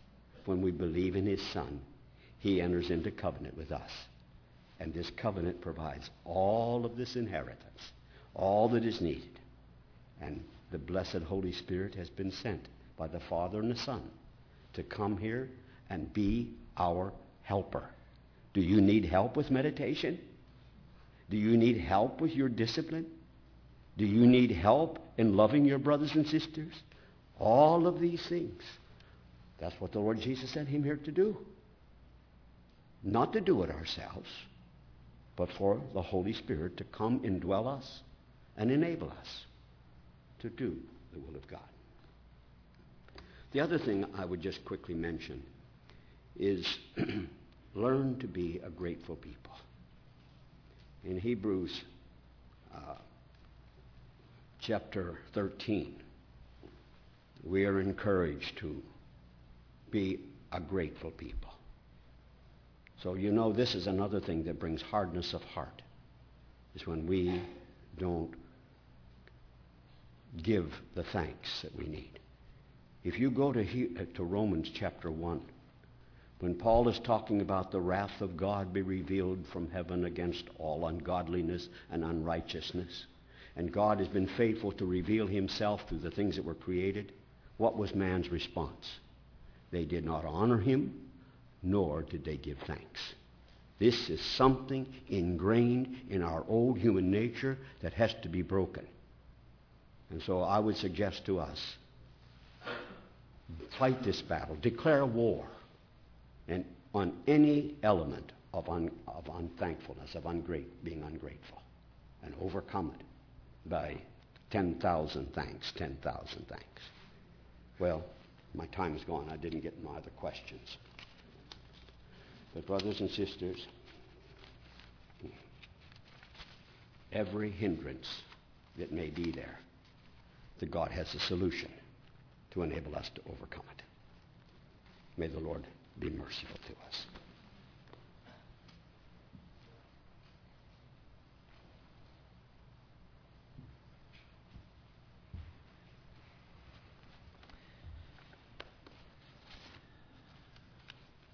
when we believe in his Son, he enters into covenant with us. And this covenant provides all of this inheritance, all that is needed. And the blessed Holy Spirit has been sent by the Father and the Son to come here and be our helper. Do you need help with meditation? Do you need help with your discipline? Do you need help in loving your brothers and sisters? All of these things. That's what the Lord Jesus sent him here to do. Not to do it ourselves, but for the Holy Spirit to come indwell us and enable us to do the will of God. The other thing I would just quickly mention is <clears throat> learn to be a grateful people. In Hebrews uh, chapter 13, we are encouraged to be a grateful people. So you know this is another thing that brings hardness of heart, is when we don't give the thanks that we need. If you go to, he, uh, to Romans chapter 1, when Paul is talking about the wrath of God be revealed from heaven against all ungodliness and unrighteousness, and God has been faithful to reveal himself through the things that were created, what was man's response? They did not honor him, nor did they give thanks. This is something ingrained in our old human nature that has to be broken. And so I would suggest to us fight this battle, declare war and on any element of, un, of unthankfulness, of ungrat, being ungrateful, and overcome it by 10,000 thanks, 10,000 thanks. Well, my time is gone. I didn't get my other questions. But, brothers and sisters, every hindrance that may be there, that God has a solution to enable us to overcome it. May the Lord be merciful to us.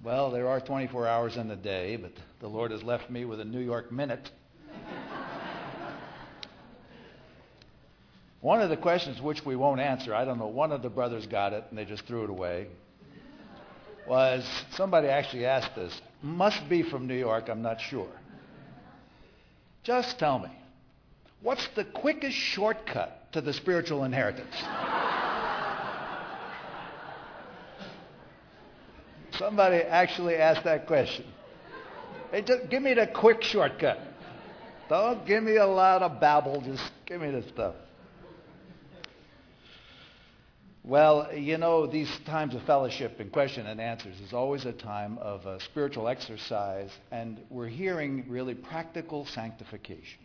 Well, there are 24 hours in the day, but the Lord has left me with a New York minute. one of the questions which we won't answer, I don't know, one of the brothers got it and they just threw it away, was somebody actually asked this. Must be from New York, I'm not sure. Just tell me, what's the quickest shortcut to the spiritual inheritance? Somebody actually asked that question. Hey, just give me the quick shortcut. Don't give me a lot of babble. Just give me the stuff. Well, you know, these times of fellowship and question and answers is always a time of spiritual exercise, and we're hearing really practical sanctification,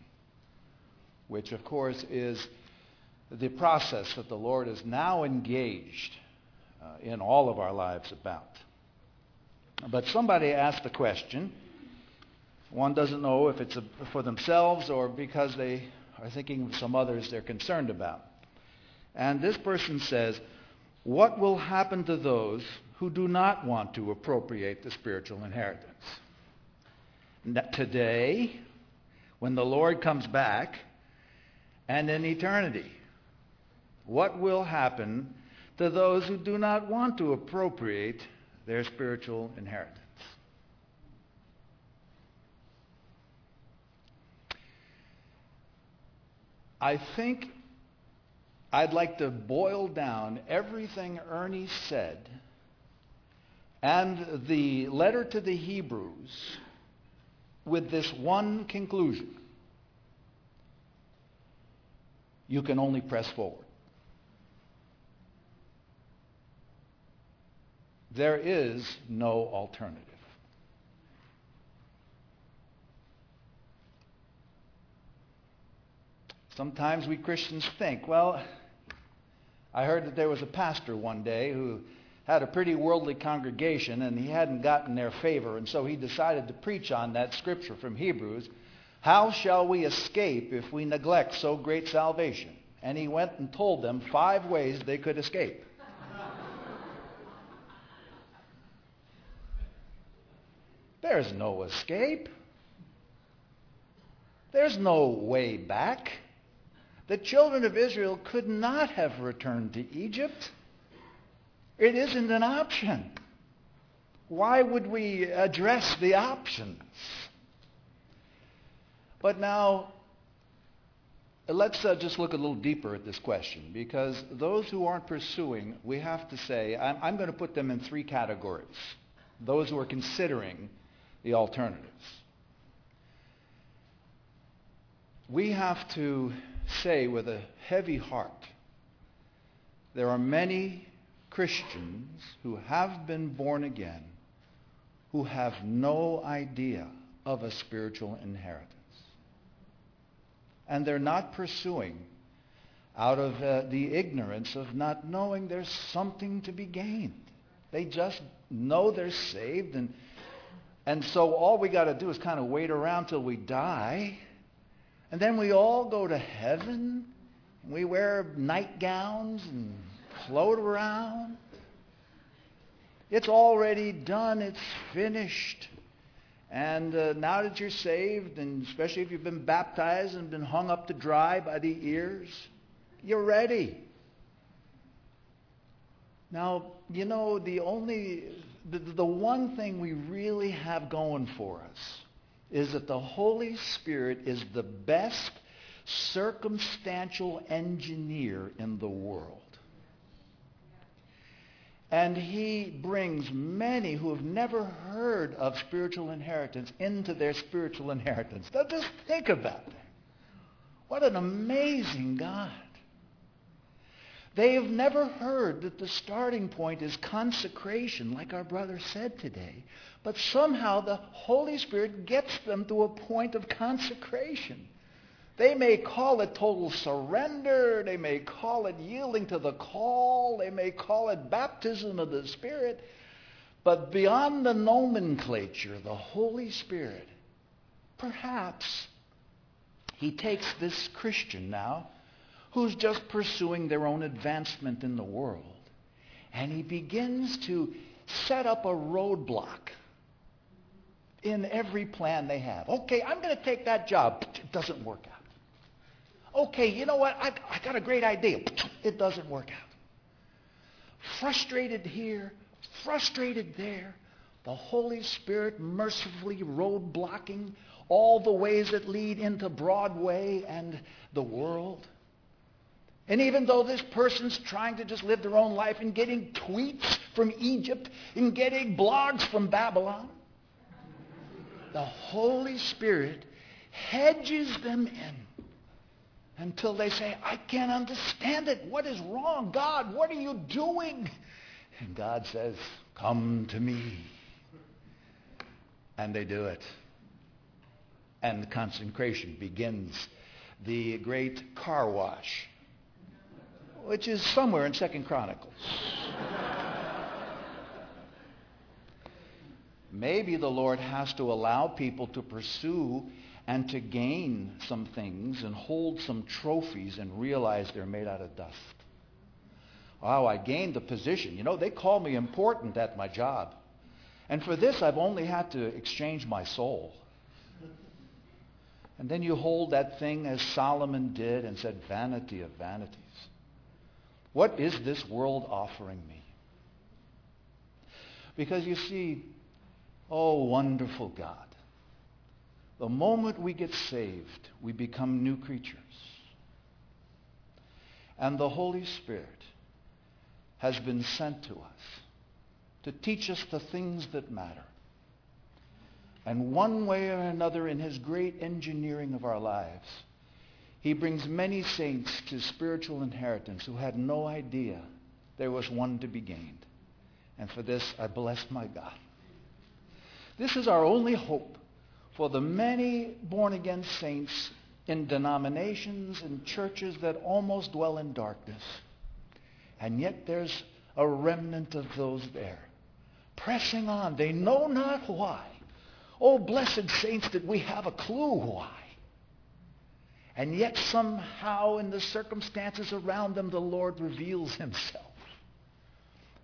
which, of course, is the process that the Lord is now engaged uh, in all of our lives about. But somebody asked the question. One doesn't know if it's a, for themselves or because they are thinking of some others they're concerned about. And this person says, What will happen to those who do not want to appropriate the spiritual inheritance? Today, when the Lord comes back, and in eternity, what will happen to those who do not want to appropriate their spiritual inheritance. I think I'd like to boil down everything Ernie said and the letter to the Hebrews with this one conclusion. You can only press forward. There is no alternative. Sometimes we Christians think, well, I heard that there was a pastor one day who had a pretty worldly congregation and he hadn't gotten their favor, and so he decided to preach on that scripture from Hebrews How shall we escape if we neglect so great salvation? And he went and told them five ways they could escape. There's no escape. There's no way back. The children of Israel could not have returned to Egypt. It isn't an option. Why would we address the options? But now, let's uh, just look a little deeper at this question because those who aren't pursuing, we have to say, I'm, I'm going to put them in three categories. Those who are considering the alternatives. We have to say with a heavy heart there are many Christians who have been born again who have no idea of a spiritual inheritance. And they're not pursuing out of uh, the ignorance of not knowing there's something to be gained. They just know they're saved and and so all we got to do is kind of wait around till we die. And then we all go to heaven. And we wear nightgowns and float around. It's already done. It's finished. And uh, now that you're saved, and especially if you've been baptized and been hung up to dry by the ears, you're ready. Now, you know, the only, the, the one thing we really have going for us is that the Holy Spirit is the best circumstantial engineer in the world. And he brings many who have never heard of spiritual inheritance into their spiritual inheritance. Now just think about that. What an amazing God. They have never heard that the starting point is consecration, like our brother said today. But somehow the Holy Spirit gets them to a point of consecration. They may call it total surrender. They may call it yielding to the call. They may call it baptism of the Spirit. But beyond the nomenclature, the Holy Spirit, perhaps he takes this Christian now who's just pursuing their own advancement in the world. And he begins to set up a roadblock in every plan they have. Okay, I'm going to take that job. It doesn't work out. Okay, you know what? I, I got a great idea. It doesn't work out. Frustrated here, frustrated there. The Holy Spirit mercifully roadblocking all the ways that lead into Broadway and the world. And even though this person's trying to just live their own life and getting tweets from Egypt and getting blogs from Babylon, the Holy Spirit hedges them in until they say, I can't understand it. What is wrong? God, what are you doing? And God says, Come to me. And they do it. And the consecration begins. The great car wash which is somewhere in Second Chronicles. Maybe the Lord has to allow people to pursue and to gain some things and hold some trophies and realize they're made out of dust. Wow, I gained the position. You know, they call me important at my job. And for this, I've only had to exchange my soul. And then you hold that thing as Solomon did and said, vanity of vanities. What is this world offering me? Because you see, oh, wonderful God. The moment we get saved, we become new creatures. And the Holy Spirit has been sent to us to teach us the things that matter. And one way or another, in his great engineering of our lives, he brings many saints to spiritual inheritance who had no idea there was one to be gained. And for this, I bless my God. This is our only hope for the many born again saints in denominations and churches that almost dwell in darkness. And yet there's a remnant of those there, pressing on. They know not why. Oh, blessed saints, that we have a clue why. And yet somehow in the circumstances around them, the Lord reveals himself.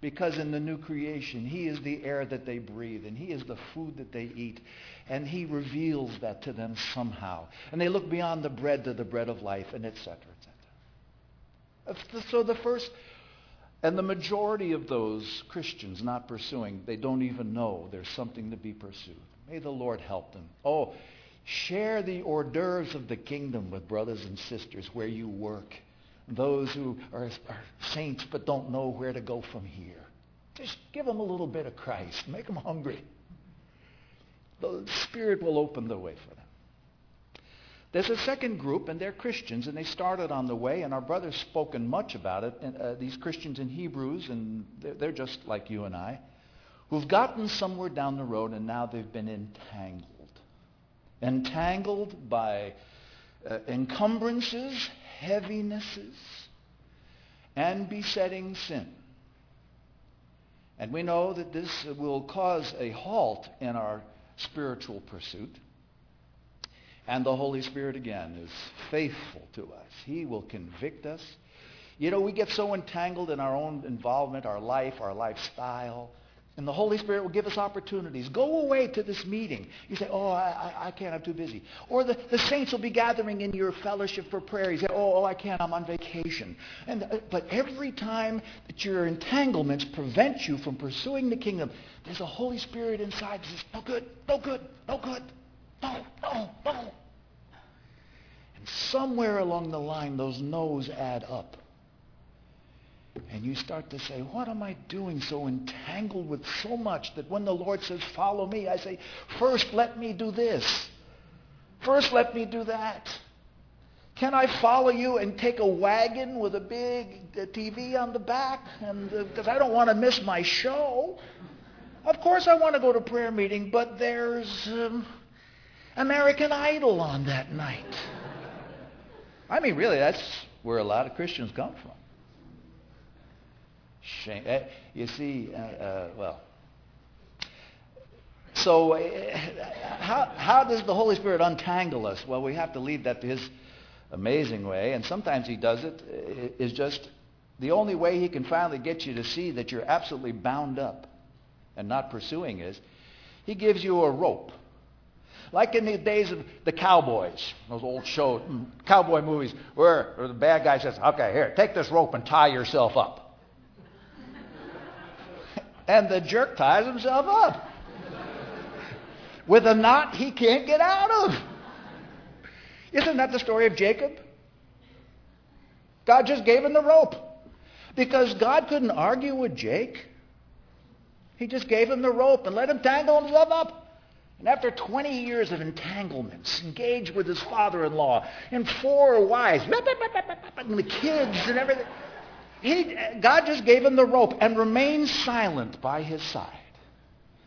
Because in the new creation, he is the air that they breathe, and he is the food that they eat. And he reveals that to them somehow. And they look beyond the bread to the bread of life, and etc., etc. So the first, and the majority of those Christians not pursuing, they don't even know there's something to be pursued. May the Lord help them. Oh, Share the hors d'oeuvres of the kingdom with brothers and sisters where you work. Those who are, are saints but don't know where to go from here. Just give them a little bit of Christ. Make them hungry. The Spirit will open the way for them. There's a second group, and they're Christians, and they started on the way, and our brother's spoken much about it. And, uh, these Christians in Hebrews, and they're, they're just like you and I, who've gotten somewhere down the road, and now they've been entangled entangled by uh, encumbrances, heavinesses, and besetting sin. And we know that this will cause a halt in our spiritual pursuit. And the Holy Spirit, again, is faithful to us. He will convict us. You know, we get so entangled in our own involvement, our life, our lifestyle, And the Holy Spirit will give us opportunities. Go away to this meeting. You say, oh, I, I can't, I'm too busy. Or the, the saints will be gathering in your fellowship for prayer. You say, oh, oh I can't, I'm on vacation. And, uh, but every time that your entanglements prevent you from pursuing the kingdom, there's a Holy Spirit inside that says, no good, no good, no good, no, no, no. And somewhere along the line, those no's add up. And you start to say, what am I doing so entangled with so much that when the Lord says, follow me, I say, first let me do this. First let me do that. Can I follow you and take a wagon with a big uh, TV on the back? Because uh, I don't want to miss my show. Of course I want to go to prayer meeting, but there's um, American Idol on that night. I mean, really, that's where a lot of Christians come from. Shame. Eh, you see, uh, uh, well, so uh, how, how does the Holy Spirit untangle us? Well, we have to leave that to His amazing way, and sometimes He does it uh, just the only way He can finally get you to see that you're absolutely bound up and not pursuing is He gives you a rope. Like in the days of the cowboys, those old show, cowboy movies, where the bad guy says, okay, here, take this rope and tie yourself up. And the jerk ties himself up with a knot he can't get out of. Isn't that the story of Jacob? God just gave him the rope because God couldn't argue with Jake. He just gave him the rope and let him tangle himself up. And after 20 years of entanglements, engaged with his father-in-law and four wives, and the kids and everything, he, God just gave him the rope and remained silent by his side,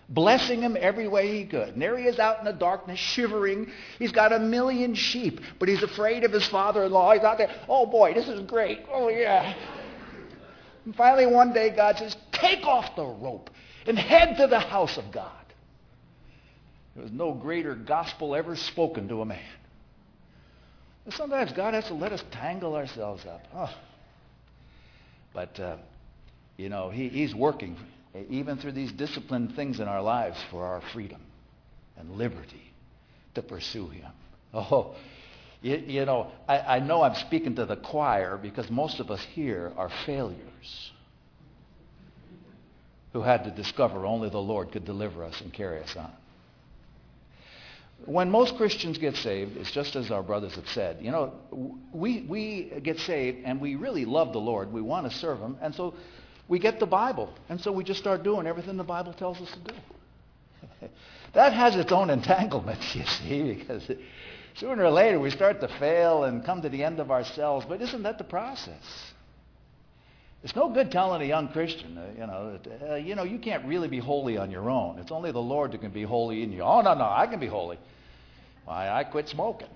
blessing him every way he could. And there he is out in the darkness, shivering. He's got a million sheep, but he's afraid of his father-in-law. He's out there, oh boy, this is great. Oh yeah. And finally one day God says, take off the rope and head to the house of God. There was no greater gospel ever spoken to a man. And sometimes God has to let us tangle ourselves up. But, uh, you know, he, he's working even through these disciplined things in our lives for our freedom and liberty to pursue him. <laughs> Oh, you, you know, I, I know I'm speaking to the choir because most of us here are failures who had to discover only the Lord could deliver us and carry us on. When most Christians get saved, it's just as our brothers have said. You know, we, we get saved and we really love the Lord. We want to serve Him. And so we get the Bible. And so we just start doing everything the Bible tells us to do. <laughs> that has its own entanglements, <laughs> you see, because sooner or later we start to fail and come to the end of ourselves. But isn't that the process? It's no good telling a young Christian, uh, you know, that, uh, you know, you can't really be holy on your own. It's only the Lord who can be holy in you. Oh, no, no, I can be holy. Why, I quit smoking.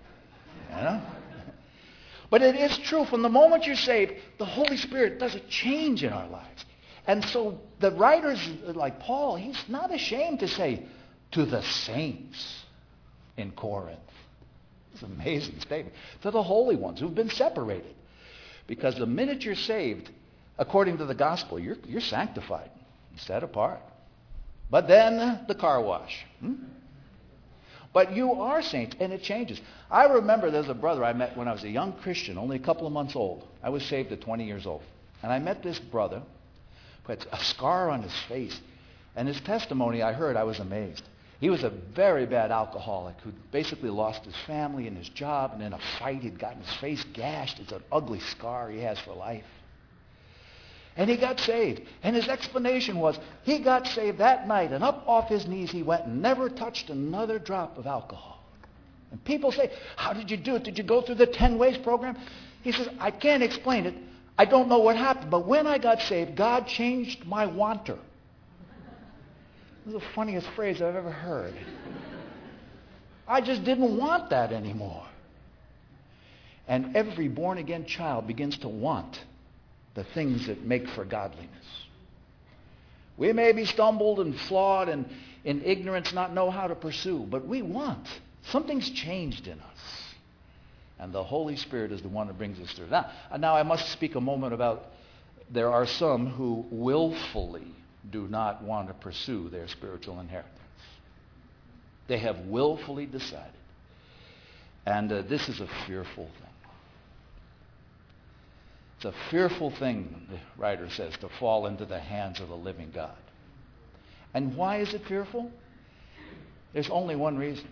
You know? <laughs> But it is true. From the moment you're saved, the Holy Spirit does a change in our lives. And so the writers like Paul, he's not ashamed to say, to the saints in Corinth. It's an amazing statement. To the holy ones who've been separated. Because the minute you're saved, according to the gospel, you're, you're sanctified, set apart. But then the car wash. Hmm? But you are saints, and it changes. I remember there's a brother I met when I was a young Christian, only a couple of months old. I was saved at 20 years old. And I met this brother who had a scar on his face. And his testimony I heard, I was amazed. He was a very bad alcoholic who basically lost his family and his job, and in a fight he'd gotten his face gashed. It's an ugly scar he has for life. And he got saved. And his explanation was he got saved that night, and up off his knees he went and never touched another drop of alcohol. And people say, How did you do it? Did you go through the 10 ways program? He says, I can't explain it. I don't know what happened. But when I got saved, God changed my wanter. This is the funniest phrase I've ever heard. I just didn't want that anymore. And every born again child begins to want the things that make for godliness. We may be stumbled and flawed and in ignorance not know how to pursue, but we want. Something's changed in us. And the Holy Spirit is the one that brings us through. Now, now I must speak a moment about there are some who willfully do not want to pursue their spiritual inheritance. They have willfully decided. And uh, this is a fearful thing. A fearful thing, the writer says, to fall into the hands of the living God. And why is it fearful? There's only one reason.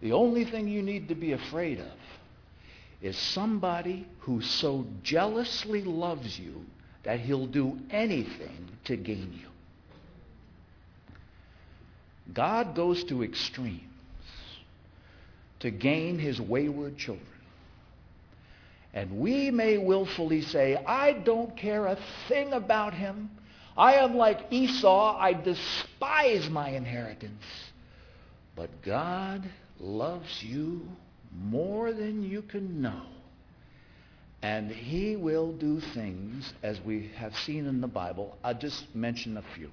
The only thing you need to be afraid of is somebody who so jealously loves you that he'll do anything to gain you. God goes to extremes to gain his wayward children. And we may willfully say, I don't care a thing about him. I am like Esau. I despise my inheritance. But God loves you more than you can know. And he will do things, as we have seen in the Bible. I'll just mention a few.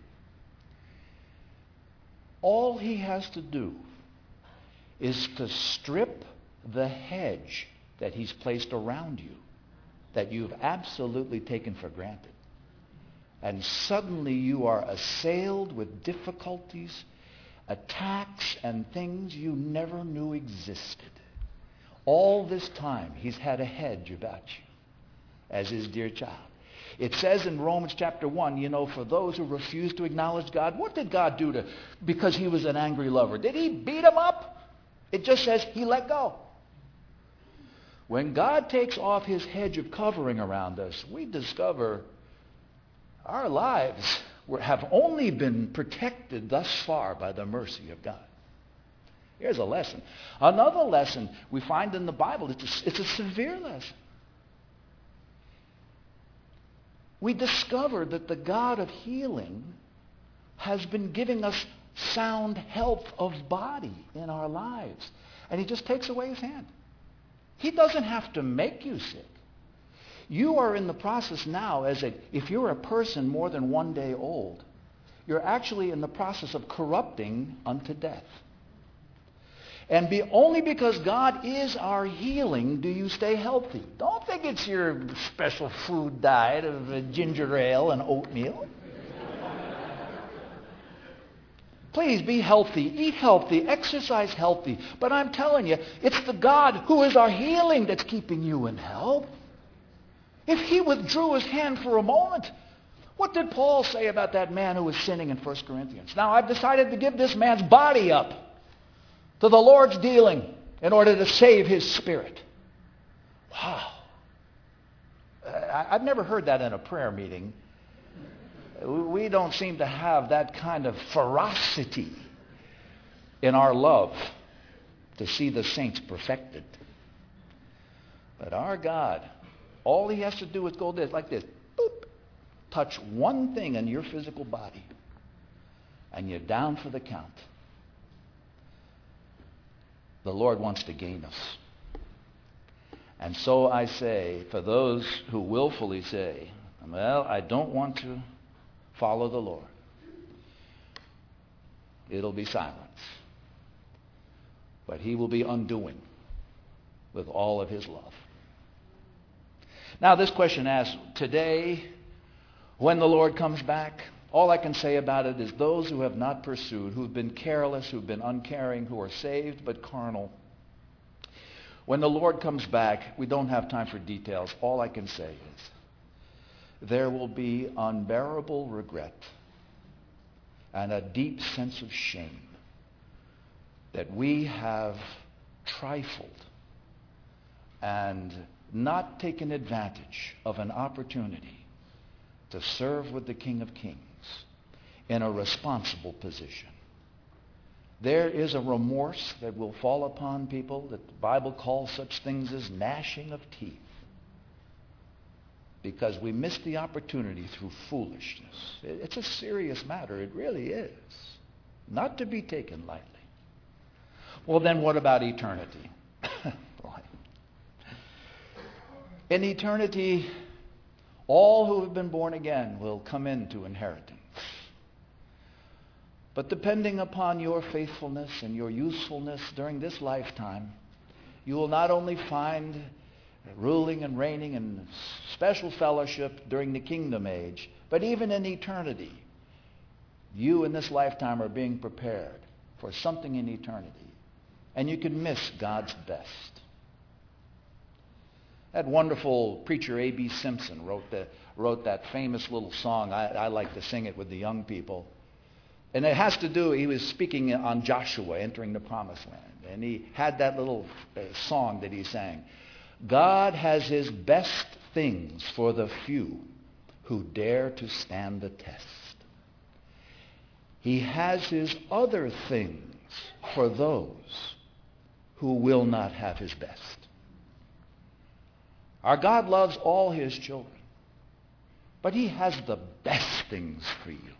All he has to do is to strip the hedge that he's placed around you that you've absolutely taken for granted. And suddenly you are assailed with difficulties, attacks, and things you never knew existed. All this time, he's had a hedge about you as his dear child. It says in Romans chapter 1, you know, for those who refuse to acknowledge God, what did God do to, because he was an angry lover? Did he beat him up? It just says he let go. When God takes off his hedge of covering around us, we discover our lives have only been protected thus far by the mercy of God. Here's a lesson. Another lesson we find in the Bible, it's a, it's a severe lesson. We discover that the God of healing has been giving us sound health of body in our lives. And he just takes away his hand. He doesn't have to make you sick. You are in the process now as a, if you're a person more than one day old, you're actually in the process of corrupting unto death. And be, only because God is our healing do you stay healthy. Don't think it's your special food diet of ginger ale and oatmeal. Please be healthy, eat healthy, exercise healthy. But I'm telling you, it's the God who is our healing that's keeping you in health. If he withdrew his hand for a moment, what did Paul say about that man who was sinning in 1 Corinthians? Now, I've decided to give this man's body up to the Lord's dealing in order to save his spirit. Wow. Uh, I've never heard that in a prayer meeting. We don't seem to have that kind of ferocity in our love to see the saints perfected. But our God, all he has to do is go this, like this, boop, touch one thing in your physical body, and you're down for the count. The Lord wants to gain us. And so I say, for those who willfully say, well, I don't want to follow the Lord, it'll be silence. But he will be undoing with all of his love. Now, this question asks today, when the Lord comes back, all I can say about it is those who have not pursued, who've been careless, who've been uncaring, who are saved but carnal. When the Lord comes back, we don't have time for details. All I can say is there will be unbearable regret and a deep sense of shame that we have trifled and not taken advantage of an opportunity to serve with the King of Kings in a responsible position. There is a remorse that will fall upon people that the Bible calls such things as gnashing of teeth because we missed the opportunity through foolishness. It's a serious matter. It really is. Not to be taken lightly. Well, then what about eternity? <coughs> In eternity, all who have been born again will come into inheritance. But depending upon your faithfulness and your usefulness during this lifetime, you will not only find ruling and reigning in special fellowship during the kingdom age, but even in eternity, You in this lifetime are being prepared for something in eternity. And you can miss God's best. That wonderful preacher A.B. Simpson wrote, the, wrote that famous little song. I, I like to sing it with the young people. And it has to do, he was speaking on Joshua entering the promised land. And he had that little uh, song that he sang. God has his best things for the few who dare to stand the test. He has his other things for those who will not have his best. Our God loves all his children, but he has the best things for you.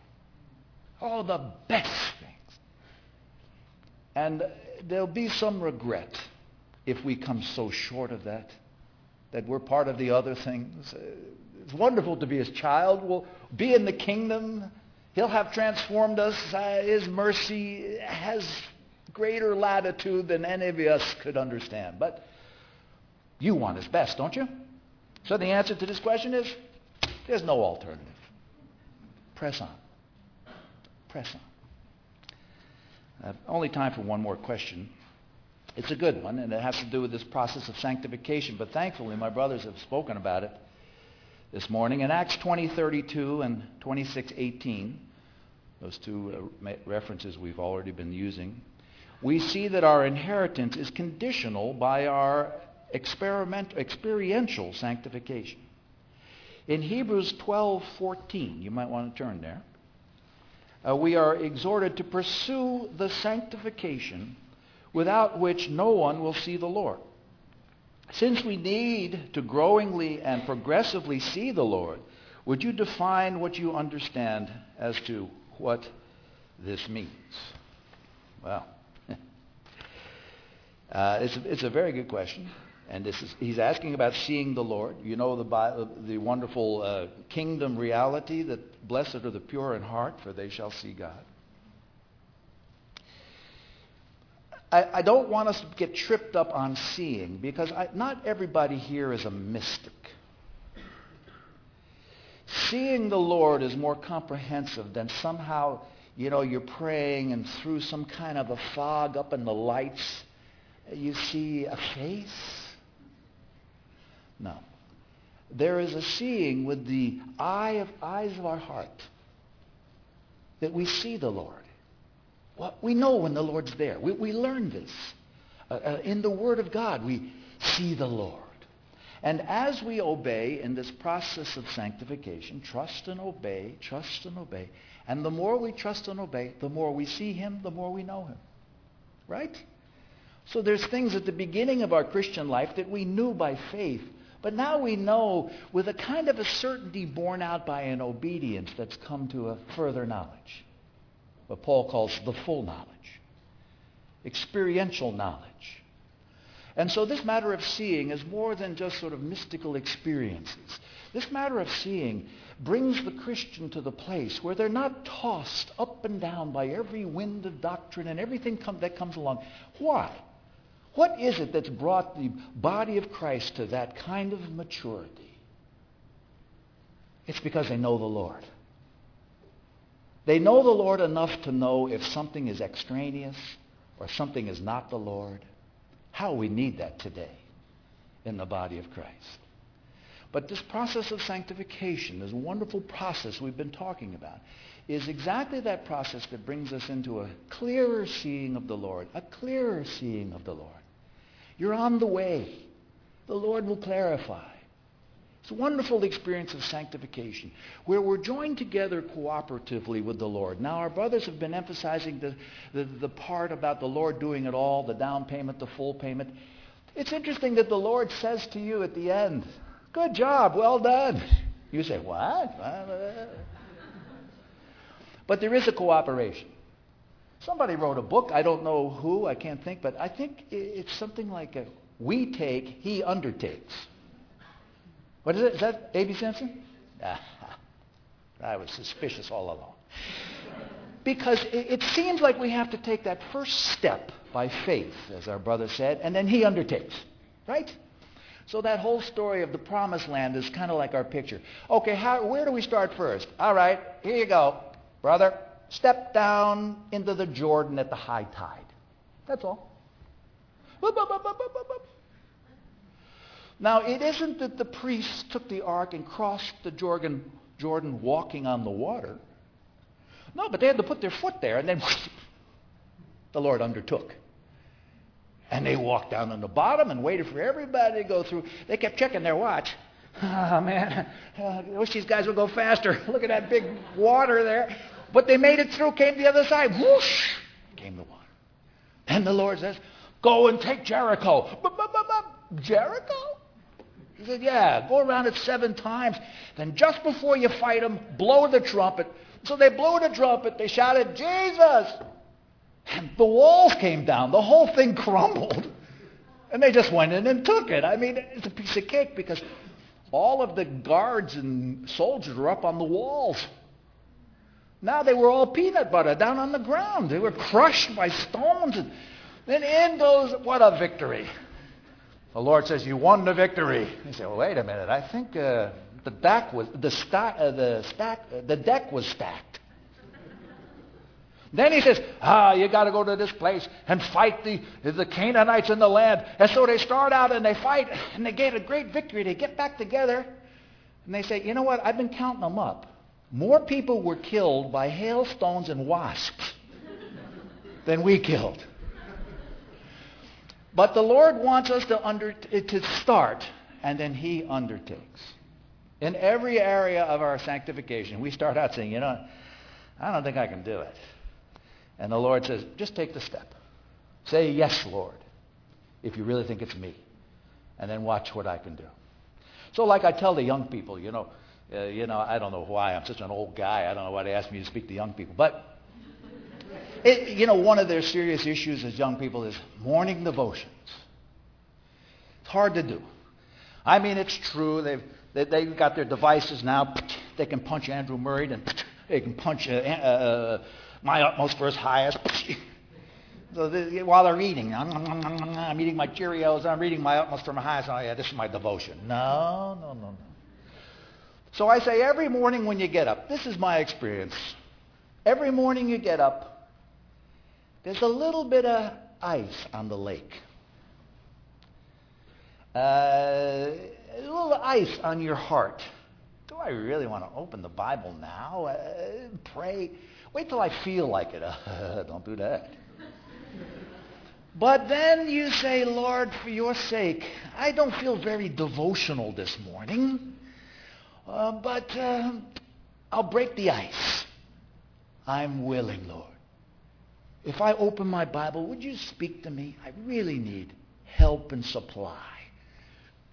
All the best things. And there'll be some regret if we come so short of that, that we're part of the other things. It's wonderful to be his child. We'll be in the kingdom. He'll have transformed us. His mercy has greater latitude than any of us could understand. But you want his best, don't you? So the answer to this question is there's no alternative. Press on. Press on. Uh, only time for one more question. It's a good one, and it has to do with this process of sanctification. But thankfully, my brothers have spoken about it this morning. In Acts 20:32 and 26:18, those two uh, references we've already been using, we see that our inheritance is conditional by our experiential sanctification. In Hebrews 12:14, you might want to turn there. Uh, we are exhorted to pursue the sanctification without which no one will see the Lord. Since we need to growingly and progressively see the Lord, would you define what you understand as to what this means? Well, <laughs> uh, it's, a, it's a very good question. And this is, he's asking about seeing the Lord. You know the, the wonderful uh, kingdom reality that blessed are the pure in heart, for they shall see God. I, I don't want us to get tripped up on seeing because I, not everybody here is a mystic. Seeing the Lord is more comprehensive than somehow, you know, you're praying and through some kind of a fog up in the lights, you see a face. No. There is a seeing with the eye of eyes of our heart that we see the Lord. Well, we know when the Lord's there. We, we learn this. Uh, uh, in the Word of God, we see the Lord. And as we obey in this process of sanctification, trust and obey, trust and obey, and the more we trust and obey, the more we see Him, the more we know Him. Right? So there's things at the beginning of our Christian life that we knew by faith, but now we know with a kind of a certainty borne out by an obedience that's come to a further knowledge what Paul calls the full knowledge, experiential knowledge. And so this matter of seeing is more than just sort of mystical experiences. This matter of seeing brings the Christian to the place where they're not tossed up and down by every wind of doctrine and everything come, that comes along. Why? What is it that's brought the body of Christ to that kind of maturity? It's because they know the Lord. They know the Lord enough to know if something is extraneous or something is not the Lord. How we need that today in the body of Christ. But this process of sanctification, this wonderful process we've been talking about, is exactly that process that brings us into a clearer seeing of the Lord, a clearer seeing of the Lord. You're on the way. The Lord will clarify. It's a wonderful experience of sanctification where we're joined together cooperatively with the Lord. Now, our brothers have been emphasizing the, the, the, part about the Lord doing it all, the down payment, the full payment. It's interesting that the Lord says to you at the end, Good job, well done. You say, What? But there is a cooperation. Somebody wrote a book, I don't know who, I can't think, but I think it's something like a we take, he undertakes. What is it? Is that A.B. Simpson? Ah, <laughs> I was suspicious all along. Because it, it seems like we have to take that first step by faith, as our brother said, and then he undertakes. Right? So that whole story of the promised land is kind of like our picture. Okay, how, where do we start first? All right, here you go. Brother, step down into the Jordan at the high tide. That's all. Now, it isn't that the priests took the ark and crossed the Jordan, Jordan walking on the water. No, but they had to put their foot there, and then <laughs> the Lord undertook. And they walked down on the bottom and waited for everybody to go through. They kept checking their watch. <laughs> Oh, man, I wish these guys would go faster. <laughs> Look at that big water there. But they made it through, came the other side. Whoosh! Came the water. Then the Lord says, Go and take Jericho. Jericho? He said, Yeah, go around it seven times. Then just before you fight them, blow the trumpet. So they blew the trumpet. They shouted, Jesus! And the walls came down. The whole thing <laughs> crumbled. And they just went in and took it. I mean, it's a piece of cake because all of the guards and soldiers were up on the walls. Now they were all peanut butter down on the ground. They were crushed by stones. And then in goes, what a victory. The Lord says, You won the victory. He said, Well, wait a minute. I think uh, the deck was the, sta- uh, the, stack, uh, the deck was stacked. Then he says, Ah, you got to go to this place and fight the, the Canaanites in the land. And so they start out and they fight and they get a great victory. They get back together and they say, You know what? I've been counting them up. More people were killed by hailstones and wasps than we killed. But the Lord wants us to, under, to start, and then He undertakes. In every area of our sanctification, we start out saying, you know, I don't think I can do it. And the Lord says, just take the step. Say, yes, Lord, if you really think it's me. And then watch what I can do. So like I tell the young people, you know, uh, you know, I don't know why. I'm such an old guy. I don't know why they ask me to speak to young people. But, it, you know, one of their serious issues as young people is morning devotions. It's hard to do. I mean, it's true. They've, they, they've got their devices now. They can punch Andrew Murray and they can punch uh, uh, my utmost his highest. So the, while they're eating, I'm, eating my Cheerios, I'm reading my utmost for my highest. Oh, yeah, this is my devotion. No, no, no, no. So I say every morning when you get up, this is my experience. Every morning you get up, there's a little bit of ice on the lake. Uh, a little ice on your heart. Do I really want to open the Bible now? Uh, pray? Wait till I feel like it. <laughs> Don't do that. But then you say, Lord, for your sake, I don't feel very devotional this morning. Uh, but uh, I'll break the ice. I'm willing, Lord. If I open my Bible, would you speak to me? I really need help and supply.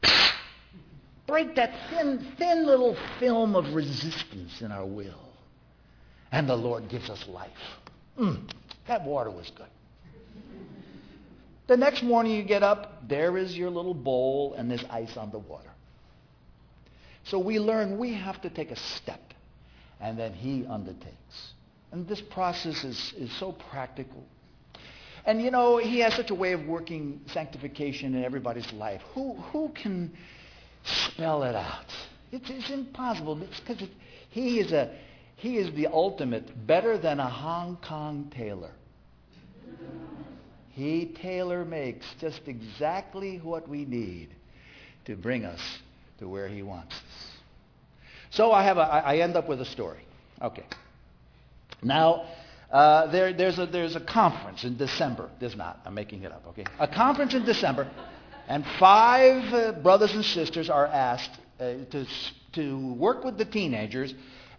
<laughs> Break that thin, thin little film of resistance in our will. And the Lord gives us life. Mm, that water was good. The next morning you get up, there is your little bowl and there's ice on the water. So we learn we have to take a step, and then he undertakes. And this process is, is so practical. And you know, he has such a way of working sanctification in everybody's life. Who, who can spell it out? It's, it's impossible because it, he, is a, he is the ultimate, better than a Hong Kong tailor. He tailor makes just exactly what we need to bring us to where he wants us. So I have a, I end up with a story. Okay. Now, uh, there, there's, a, there's a conference in December. There's not. I'm making it up. Okay. A conference in December, and five uh, brothers and sisters are asked uh, to, to work with the teenagers,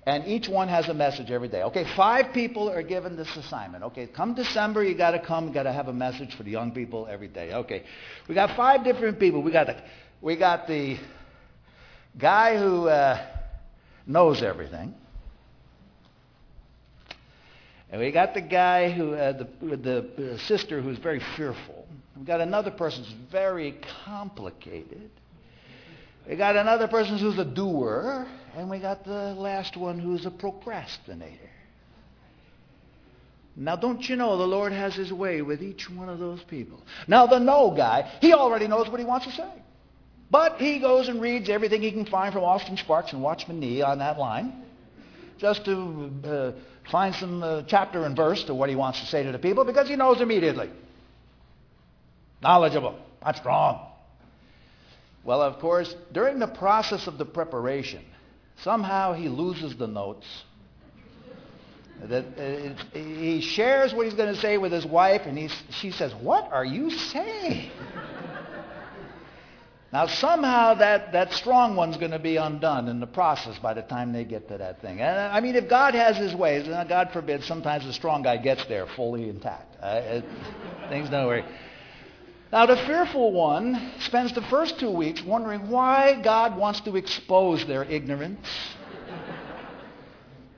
and each one has a message every day. Okay, five people are given this assignment. Okay, come December, you got to come, you got to have a message for the young people every day. Okay, we got five different people. We got the, we got the guy who uh, knows everything. And we got the guy who, uh, the, the sister who's very fearful. We got another person who's very complicated. We got another person who's a doer. And we got the last one who's a procrastinator. Now, don't you know the Lord has his way with each one of those people? Now, the no guy, he already knows what he wants to say. But he goes and reads everything he can find from Austin Sparks and Watchman Nee on that line. Just to uh, find some uh, chapter and verse to what he wants to say to the people because he knows immediately. Knowledgeable, not strong. Well, of course, during the process of the preparation, somehow he loses the notes. That uh, he shares what he's going to say with his wife, and he's, she says, "What are you saying?" Now, somehow that, that strong one's going to be undone in the process by the time they get to that thing. And I mean, if God has His ways, and God forbid, sometimes the strong guy gets there fully intact. Uh, it, things don't work. Now, the fearful one spends the first two weeks wondering why God wants to expose their ignorance.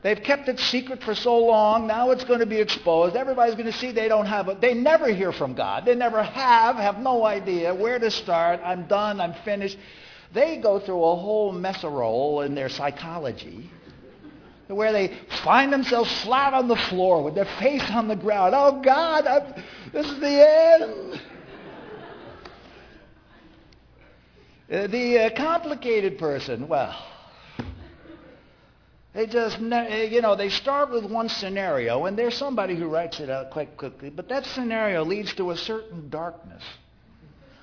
They've kept it secret for so long. Now it's going to be exposed. Everybody's going to see they don't have it. They never hear from God. They never have, have no idea where to start. I'm done. I'm finished. They go through a whole messerole in their psychology where they find themselves flat on the floor with their face on the ground. Oh, God, I'm, this is the end. Uh, the uh, complicated person, well, they just, uh, you know, they start with one scenario, and there's somebody who writes it out quite quickly, but that scenario leads to a certain darkness.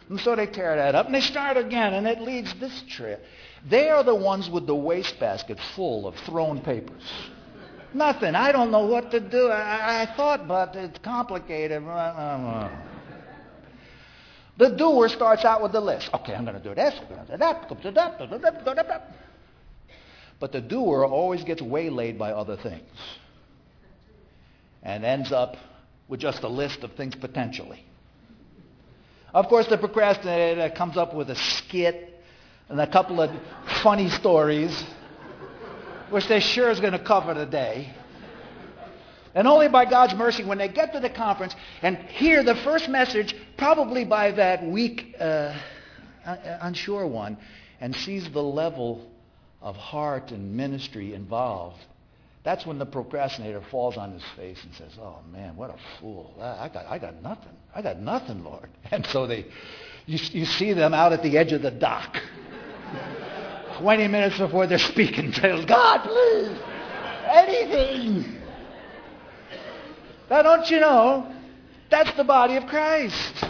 And so they tear that up, and they start again, and it leads this trip. They are the ones with the wastebasket full of thrown papers. Nothing. I don't know what to do. I, I thought, but it's complicated. The doer starts out with the list. Okay, I'm going to do this, I'm going to do that, But the doer always gets waylaid by other things and ends up with just a list of things potentially. Of course, the procrastinator comes up with a skit and a couple of funny stories, which they sure is going to cover the day. And only by God's mercy, when they get to the conference and hear the first message, probably by that weak, uh, unsure one, and sees the level of heart and ministry involved, that's when the procrastinator falls on his face and says, Oh man, what a fool. I got, I got nothing. I got nothing, Lord. <laughs> And so they, you, you see them out at the edge of the dock. <laughs> 20 minutes before they're speaking, <laughs> says, God, please, anything. Now, don't you know, that's the body of Christ.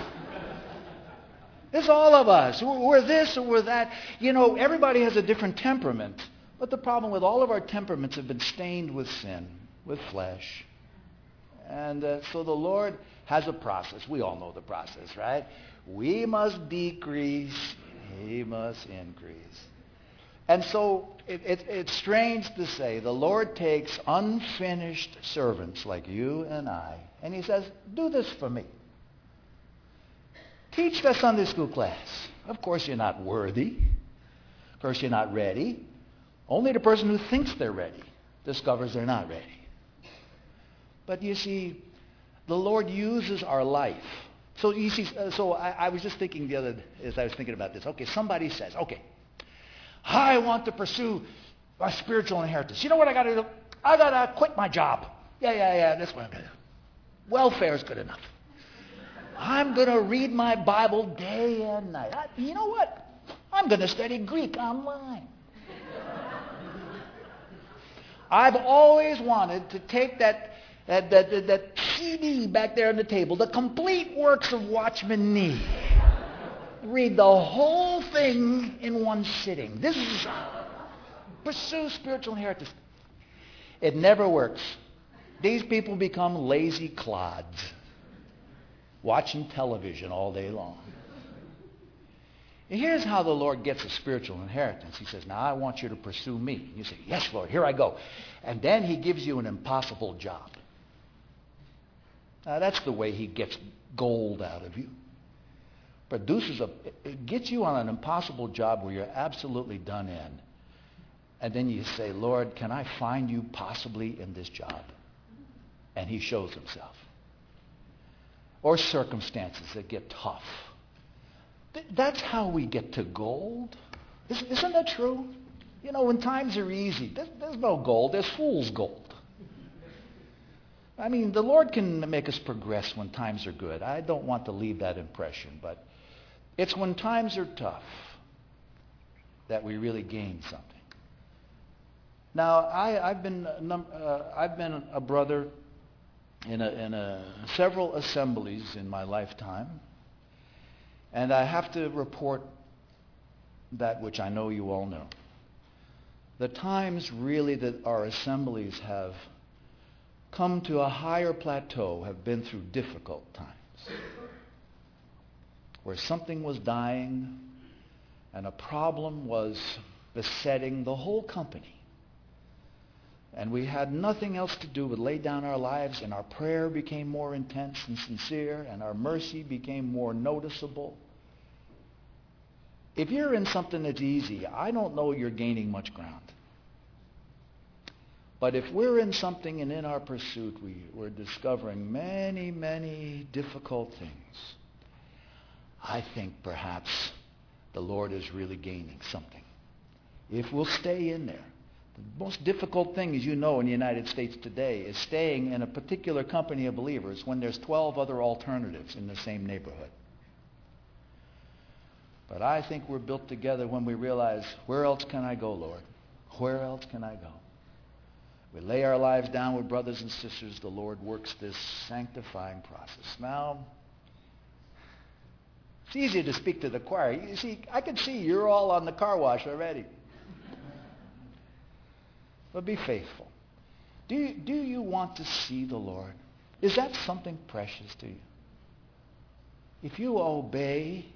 It's all of us. We're this or we're that. You know, everybody has a different temperament. But the problem with all of our temperaments have been stained with sin, with flesh. And uh, so the Lord has a process. We all know the process, right? We must decrease, He must increase. And so it, it, it's strange to say the Lord takes unfinished servants like you and I, and he says, do this for me. Teach the Sunday school class. Of course, you're not worthy. Of course, you're not ready. Only the person who thinks they're ready discovers they're not ready. But you see, the Lord uses our life. So you see, uh, so I, I was just thinking the other, as I was thinking about this. Okay, somebody says, okay, I want to pursue my spiritual inheritance. You know what I got to do? I got to quit my job. Yeah, yeah, yeah, that's what I'm going to do. Welfare is good enough. I'm going to read my Bible day and night. I, you know what? I'm going to study Greek online. I've always wanted to take that, that, that, that CD back there on the table, the complete works of Watchman Nee read the whole thing in one sitting. This is pursue spiritual inheritance. It never works. These people become lazy clods, watching television all day long. Here's how the Lord gets a spiritual inheritance. He says, Now I want you to pursue me. And you say, Yes, Lord, here I go. And then he gives you an impossible job. Now that's the way he gets gold out of you produces a, gets you on an impossible job where you're absolutely done in. And then you say, Lord, can I find you possibly in this job? And he shows himself. Or circumstances that get tough. That's how we get to gold. Isn't that true? You know, when times are easy, there's no gold, there's fool's gold. I mean, the Lord can make us progress when times are good. I don't want to leave that impression, but it's when times are tough that we really gain something. Now, I, I've, been, uh, I've been a brother in, a, in a, several assemblies in my lifetime, and I have to report that which I know you all know. The times really that our assemblies have come to a higher plateau have been through difficult times where something was dying and a problem was besetting the whole company. And we had nothing else to do but lay down our lives, and our prayer became more intense and sincere, and our mercy became more noticeable. If you're in something that's easy, I don't know you're gaining much ground. But if we're in something and in our pursuit we, we're discovering many, many difficult things, I think perhaps the Lord is really gaining something. If we'll stay in there. The most difficult thing, as you know, in the United States today is staying in a particular company of believers when there's 12 other alternatives in the same neighborhood. But I think we're built together when we realize, where else can I go, Lord? Where else can I go? We lay our lives down with brothers and sisters. The Lord works this sanctifying process. Now, it's easy to speak to the choir. You see, I can see you're all on the car wash already. But be faithful. Do you, do you want to see the Lord? Is that something precious to you? If you obey,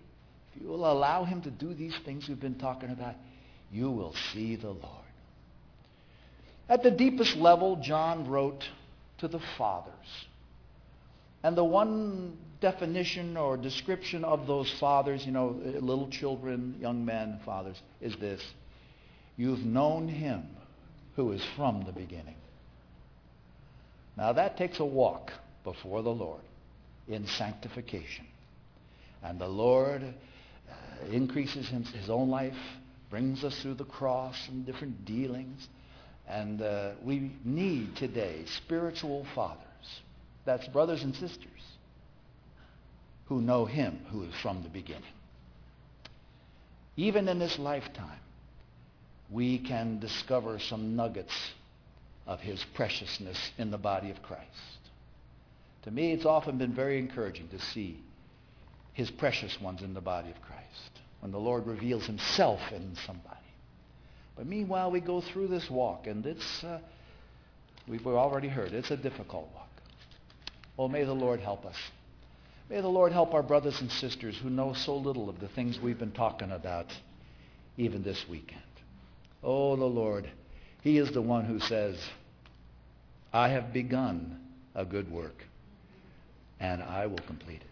if you will allow him to do these things we've been talking about, you will see the Lord. At the deepest level, John wrote to the fathers. And the one definition or description of those fathers, you know, little children, young men, fathers, is this. You've known him who is from the beginning. Now that takes a walk before the Lord in sanctification. And the Lord uh, increases his own life, brings us through the cross and different dealings. And uh, we need today spiritual fathers. That's brothers and sisters who know him who is from the beginning. Even in this lifetime, we can discover some nuggets of his preciousness in the body of Christ. To me, it's often been very encouraging to see his precious ones in the body of Christ when the Lord reveals himself in somebody. But meanwhile, we go through this walk, and it's, uh, we've already heard, it's a difficult walk. Well, may the Lord help us. May the Lord help our brothers and sisters who know so little of the things we've been talking about even this weekend. Oh, the Lord, He is the one who says, I have begun a good work, and I will complete it.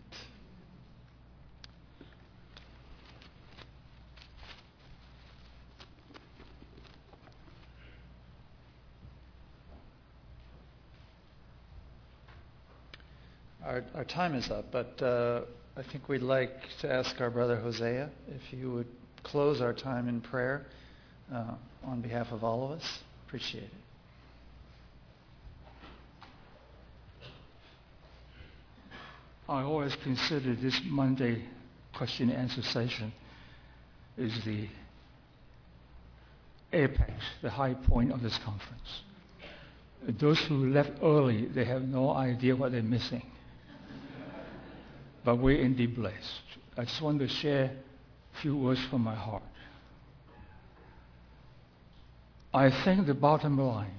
Our, our time is up, but uh, I think we'd like to ask our brother Hosea if he would close our time in prayer uh, on behalf of all of us. Appreciate it. I always consider this Monday question and answer session is the apex, the high point of this conference. Those who left early, they have no idea what they're missing. but we're indeed blessed. I just want to share a few words from my heart. I think the bottom line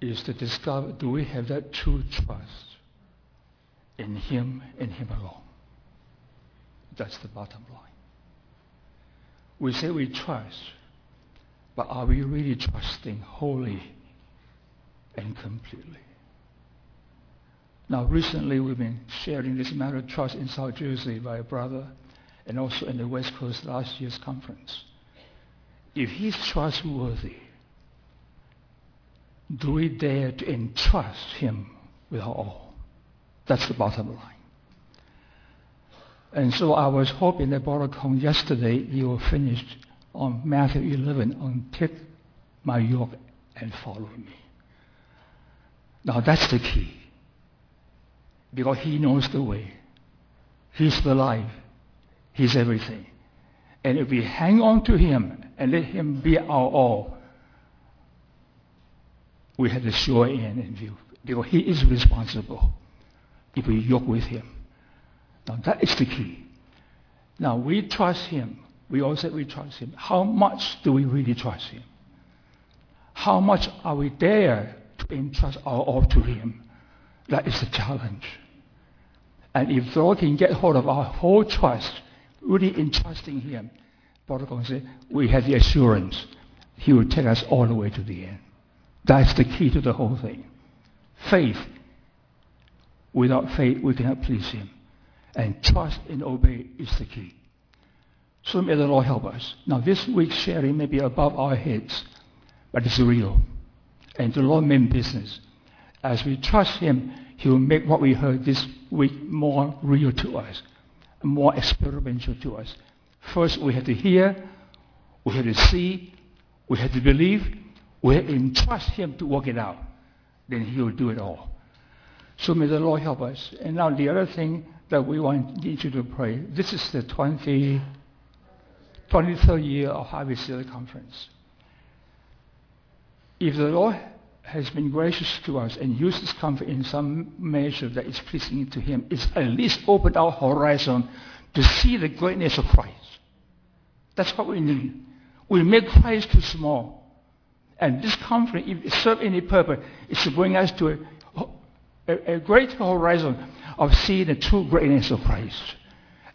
is to discover do we have that true trust in Him and Him alone? That's the bottom line. We say we trust, but are we really trusting wholly and completely? Now, recently we've been sharing this matter of trust in South Jersey by a brother and also in the West Coast last year's conference if he's trustworthy, do we dare to entrust him with our all? That's the bottom line. And so I was hoping that Kaung yesterday you will finish on Matthew 11 on take my yoke and follow me. Now that's the key. Because he knows the way. He's the life. He's everything. And if we hang on to Him and let Him be our all, we have the sure end in view. Because He is responsible if we yoke with Him. Now that is the key. Now we trust Him. We all say we trust Him. How much do we really trust Him? How much are we there to entrust our all to Him? That is the challenge. And if the Lord can get hold of our whole trust, really entrusting Him, Kaung said, we have the assurance He will take us all the way to the end. That's the key to the whole thing. Faith. Without faith, we cannot please Him. And trust and obey is the key. So may the Lord help us. Now, this week's sharing may be above our heads, but it's real. And the Lord meant business. As we trust Him, He will make what we heard this week more real to us, more experimental to us. First, we had to hear, we had to see, we had to believe, we had to entrust Him to work it out. Then He will do it all. So may the Lord help us. And now the other thing that we want need you to pray. This is the 20, 23rd year of Harvest Sealer Conference. If the Lord has been gracious to us and used this conference in some measure that is pleasing to Him, it's at least opened our horizon to see the greatness of Christ. That's what we need. We make Christ too small. And this comfort, if it serves any purpose, is to bring us to a, a, a greater horizon of seeing the true greatness of Christ.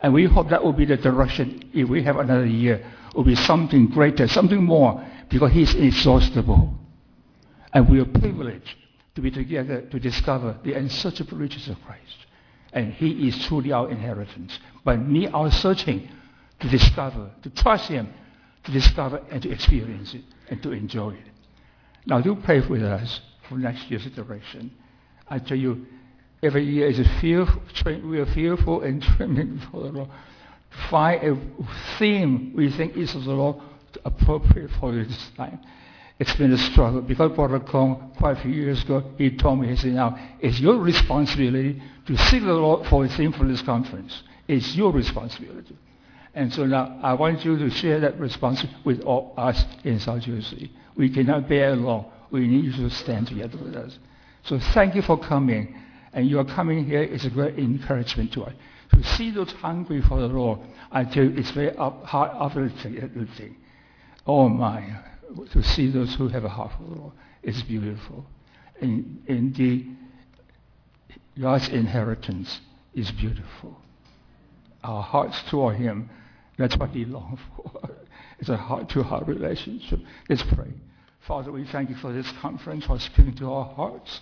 And we hope that will be the direction if we have another year. It will be something greater, something more, because He's inexhaustible. And we are privileged to be together to discover the unsearchable riches of Christ. And He is truly our inheritance. But need our searching to discover, to trust Him, to discover and to experience it and to enjoy it. Now do pray with us for next year's direction. I tell you, every year is a fearful, we are fearful and <laughs> trembling for the Lord. Find a theme we think is of the Lord appropriate for this time. It's been a struggle because Brother Kaung, quite a few years ago, he told me, he said, now, it's your responsibility to seek the Lord for for this conference. It's your responsibility. And so now I want you to share that responsibility with all us in South Jersey. We cannot bear alone. We need you to stand together with us. So thank you for coming. And your coming here is a great encouragement to us. To see those hungry for the Lord, I tell you, it's very up, heart uplifting. Oh my, to see those who have a heart for the Lord is beautiful. And, and the God's inheritance is beautiful. Our hearts toward Him, that's what He longs <laughs> for. It's a heart-to-heart relationship. Let's pray. Father, we thank you for this conference, for speaking to our hearts.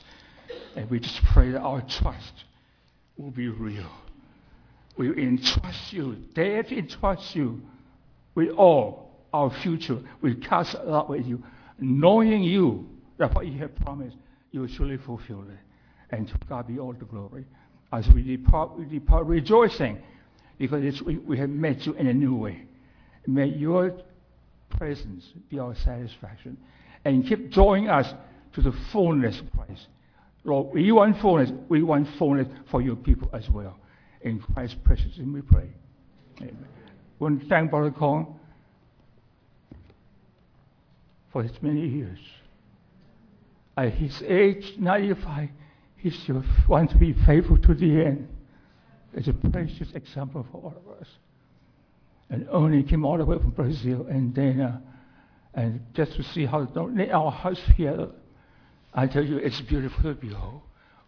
And we just pray that our trust will be real. We entrust you, dare to entrust you with all our future. will cast out with you, knowing you that what you have promised, you will surely fulfill it. And to God be all the glory. As we depart, we depart rejoicing because we, we have met you in a new way. May your presence be our satisfaction and keep drawing us to the fullness of Christ. Lord, we want fullness. We want fullness for your people as well. In Christ's precious name we pray. Amen. To thank Brother Kaung for his many years. At his age, 95, he still wants to be faithful to the end. It's a precious example for all of us. And only came all the way from Brazil and then, uh, and just to see how our hearts together I tell you, it's beautiful to behold.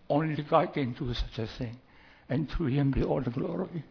Only God can do such a thing. And to him be all the glory.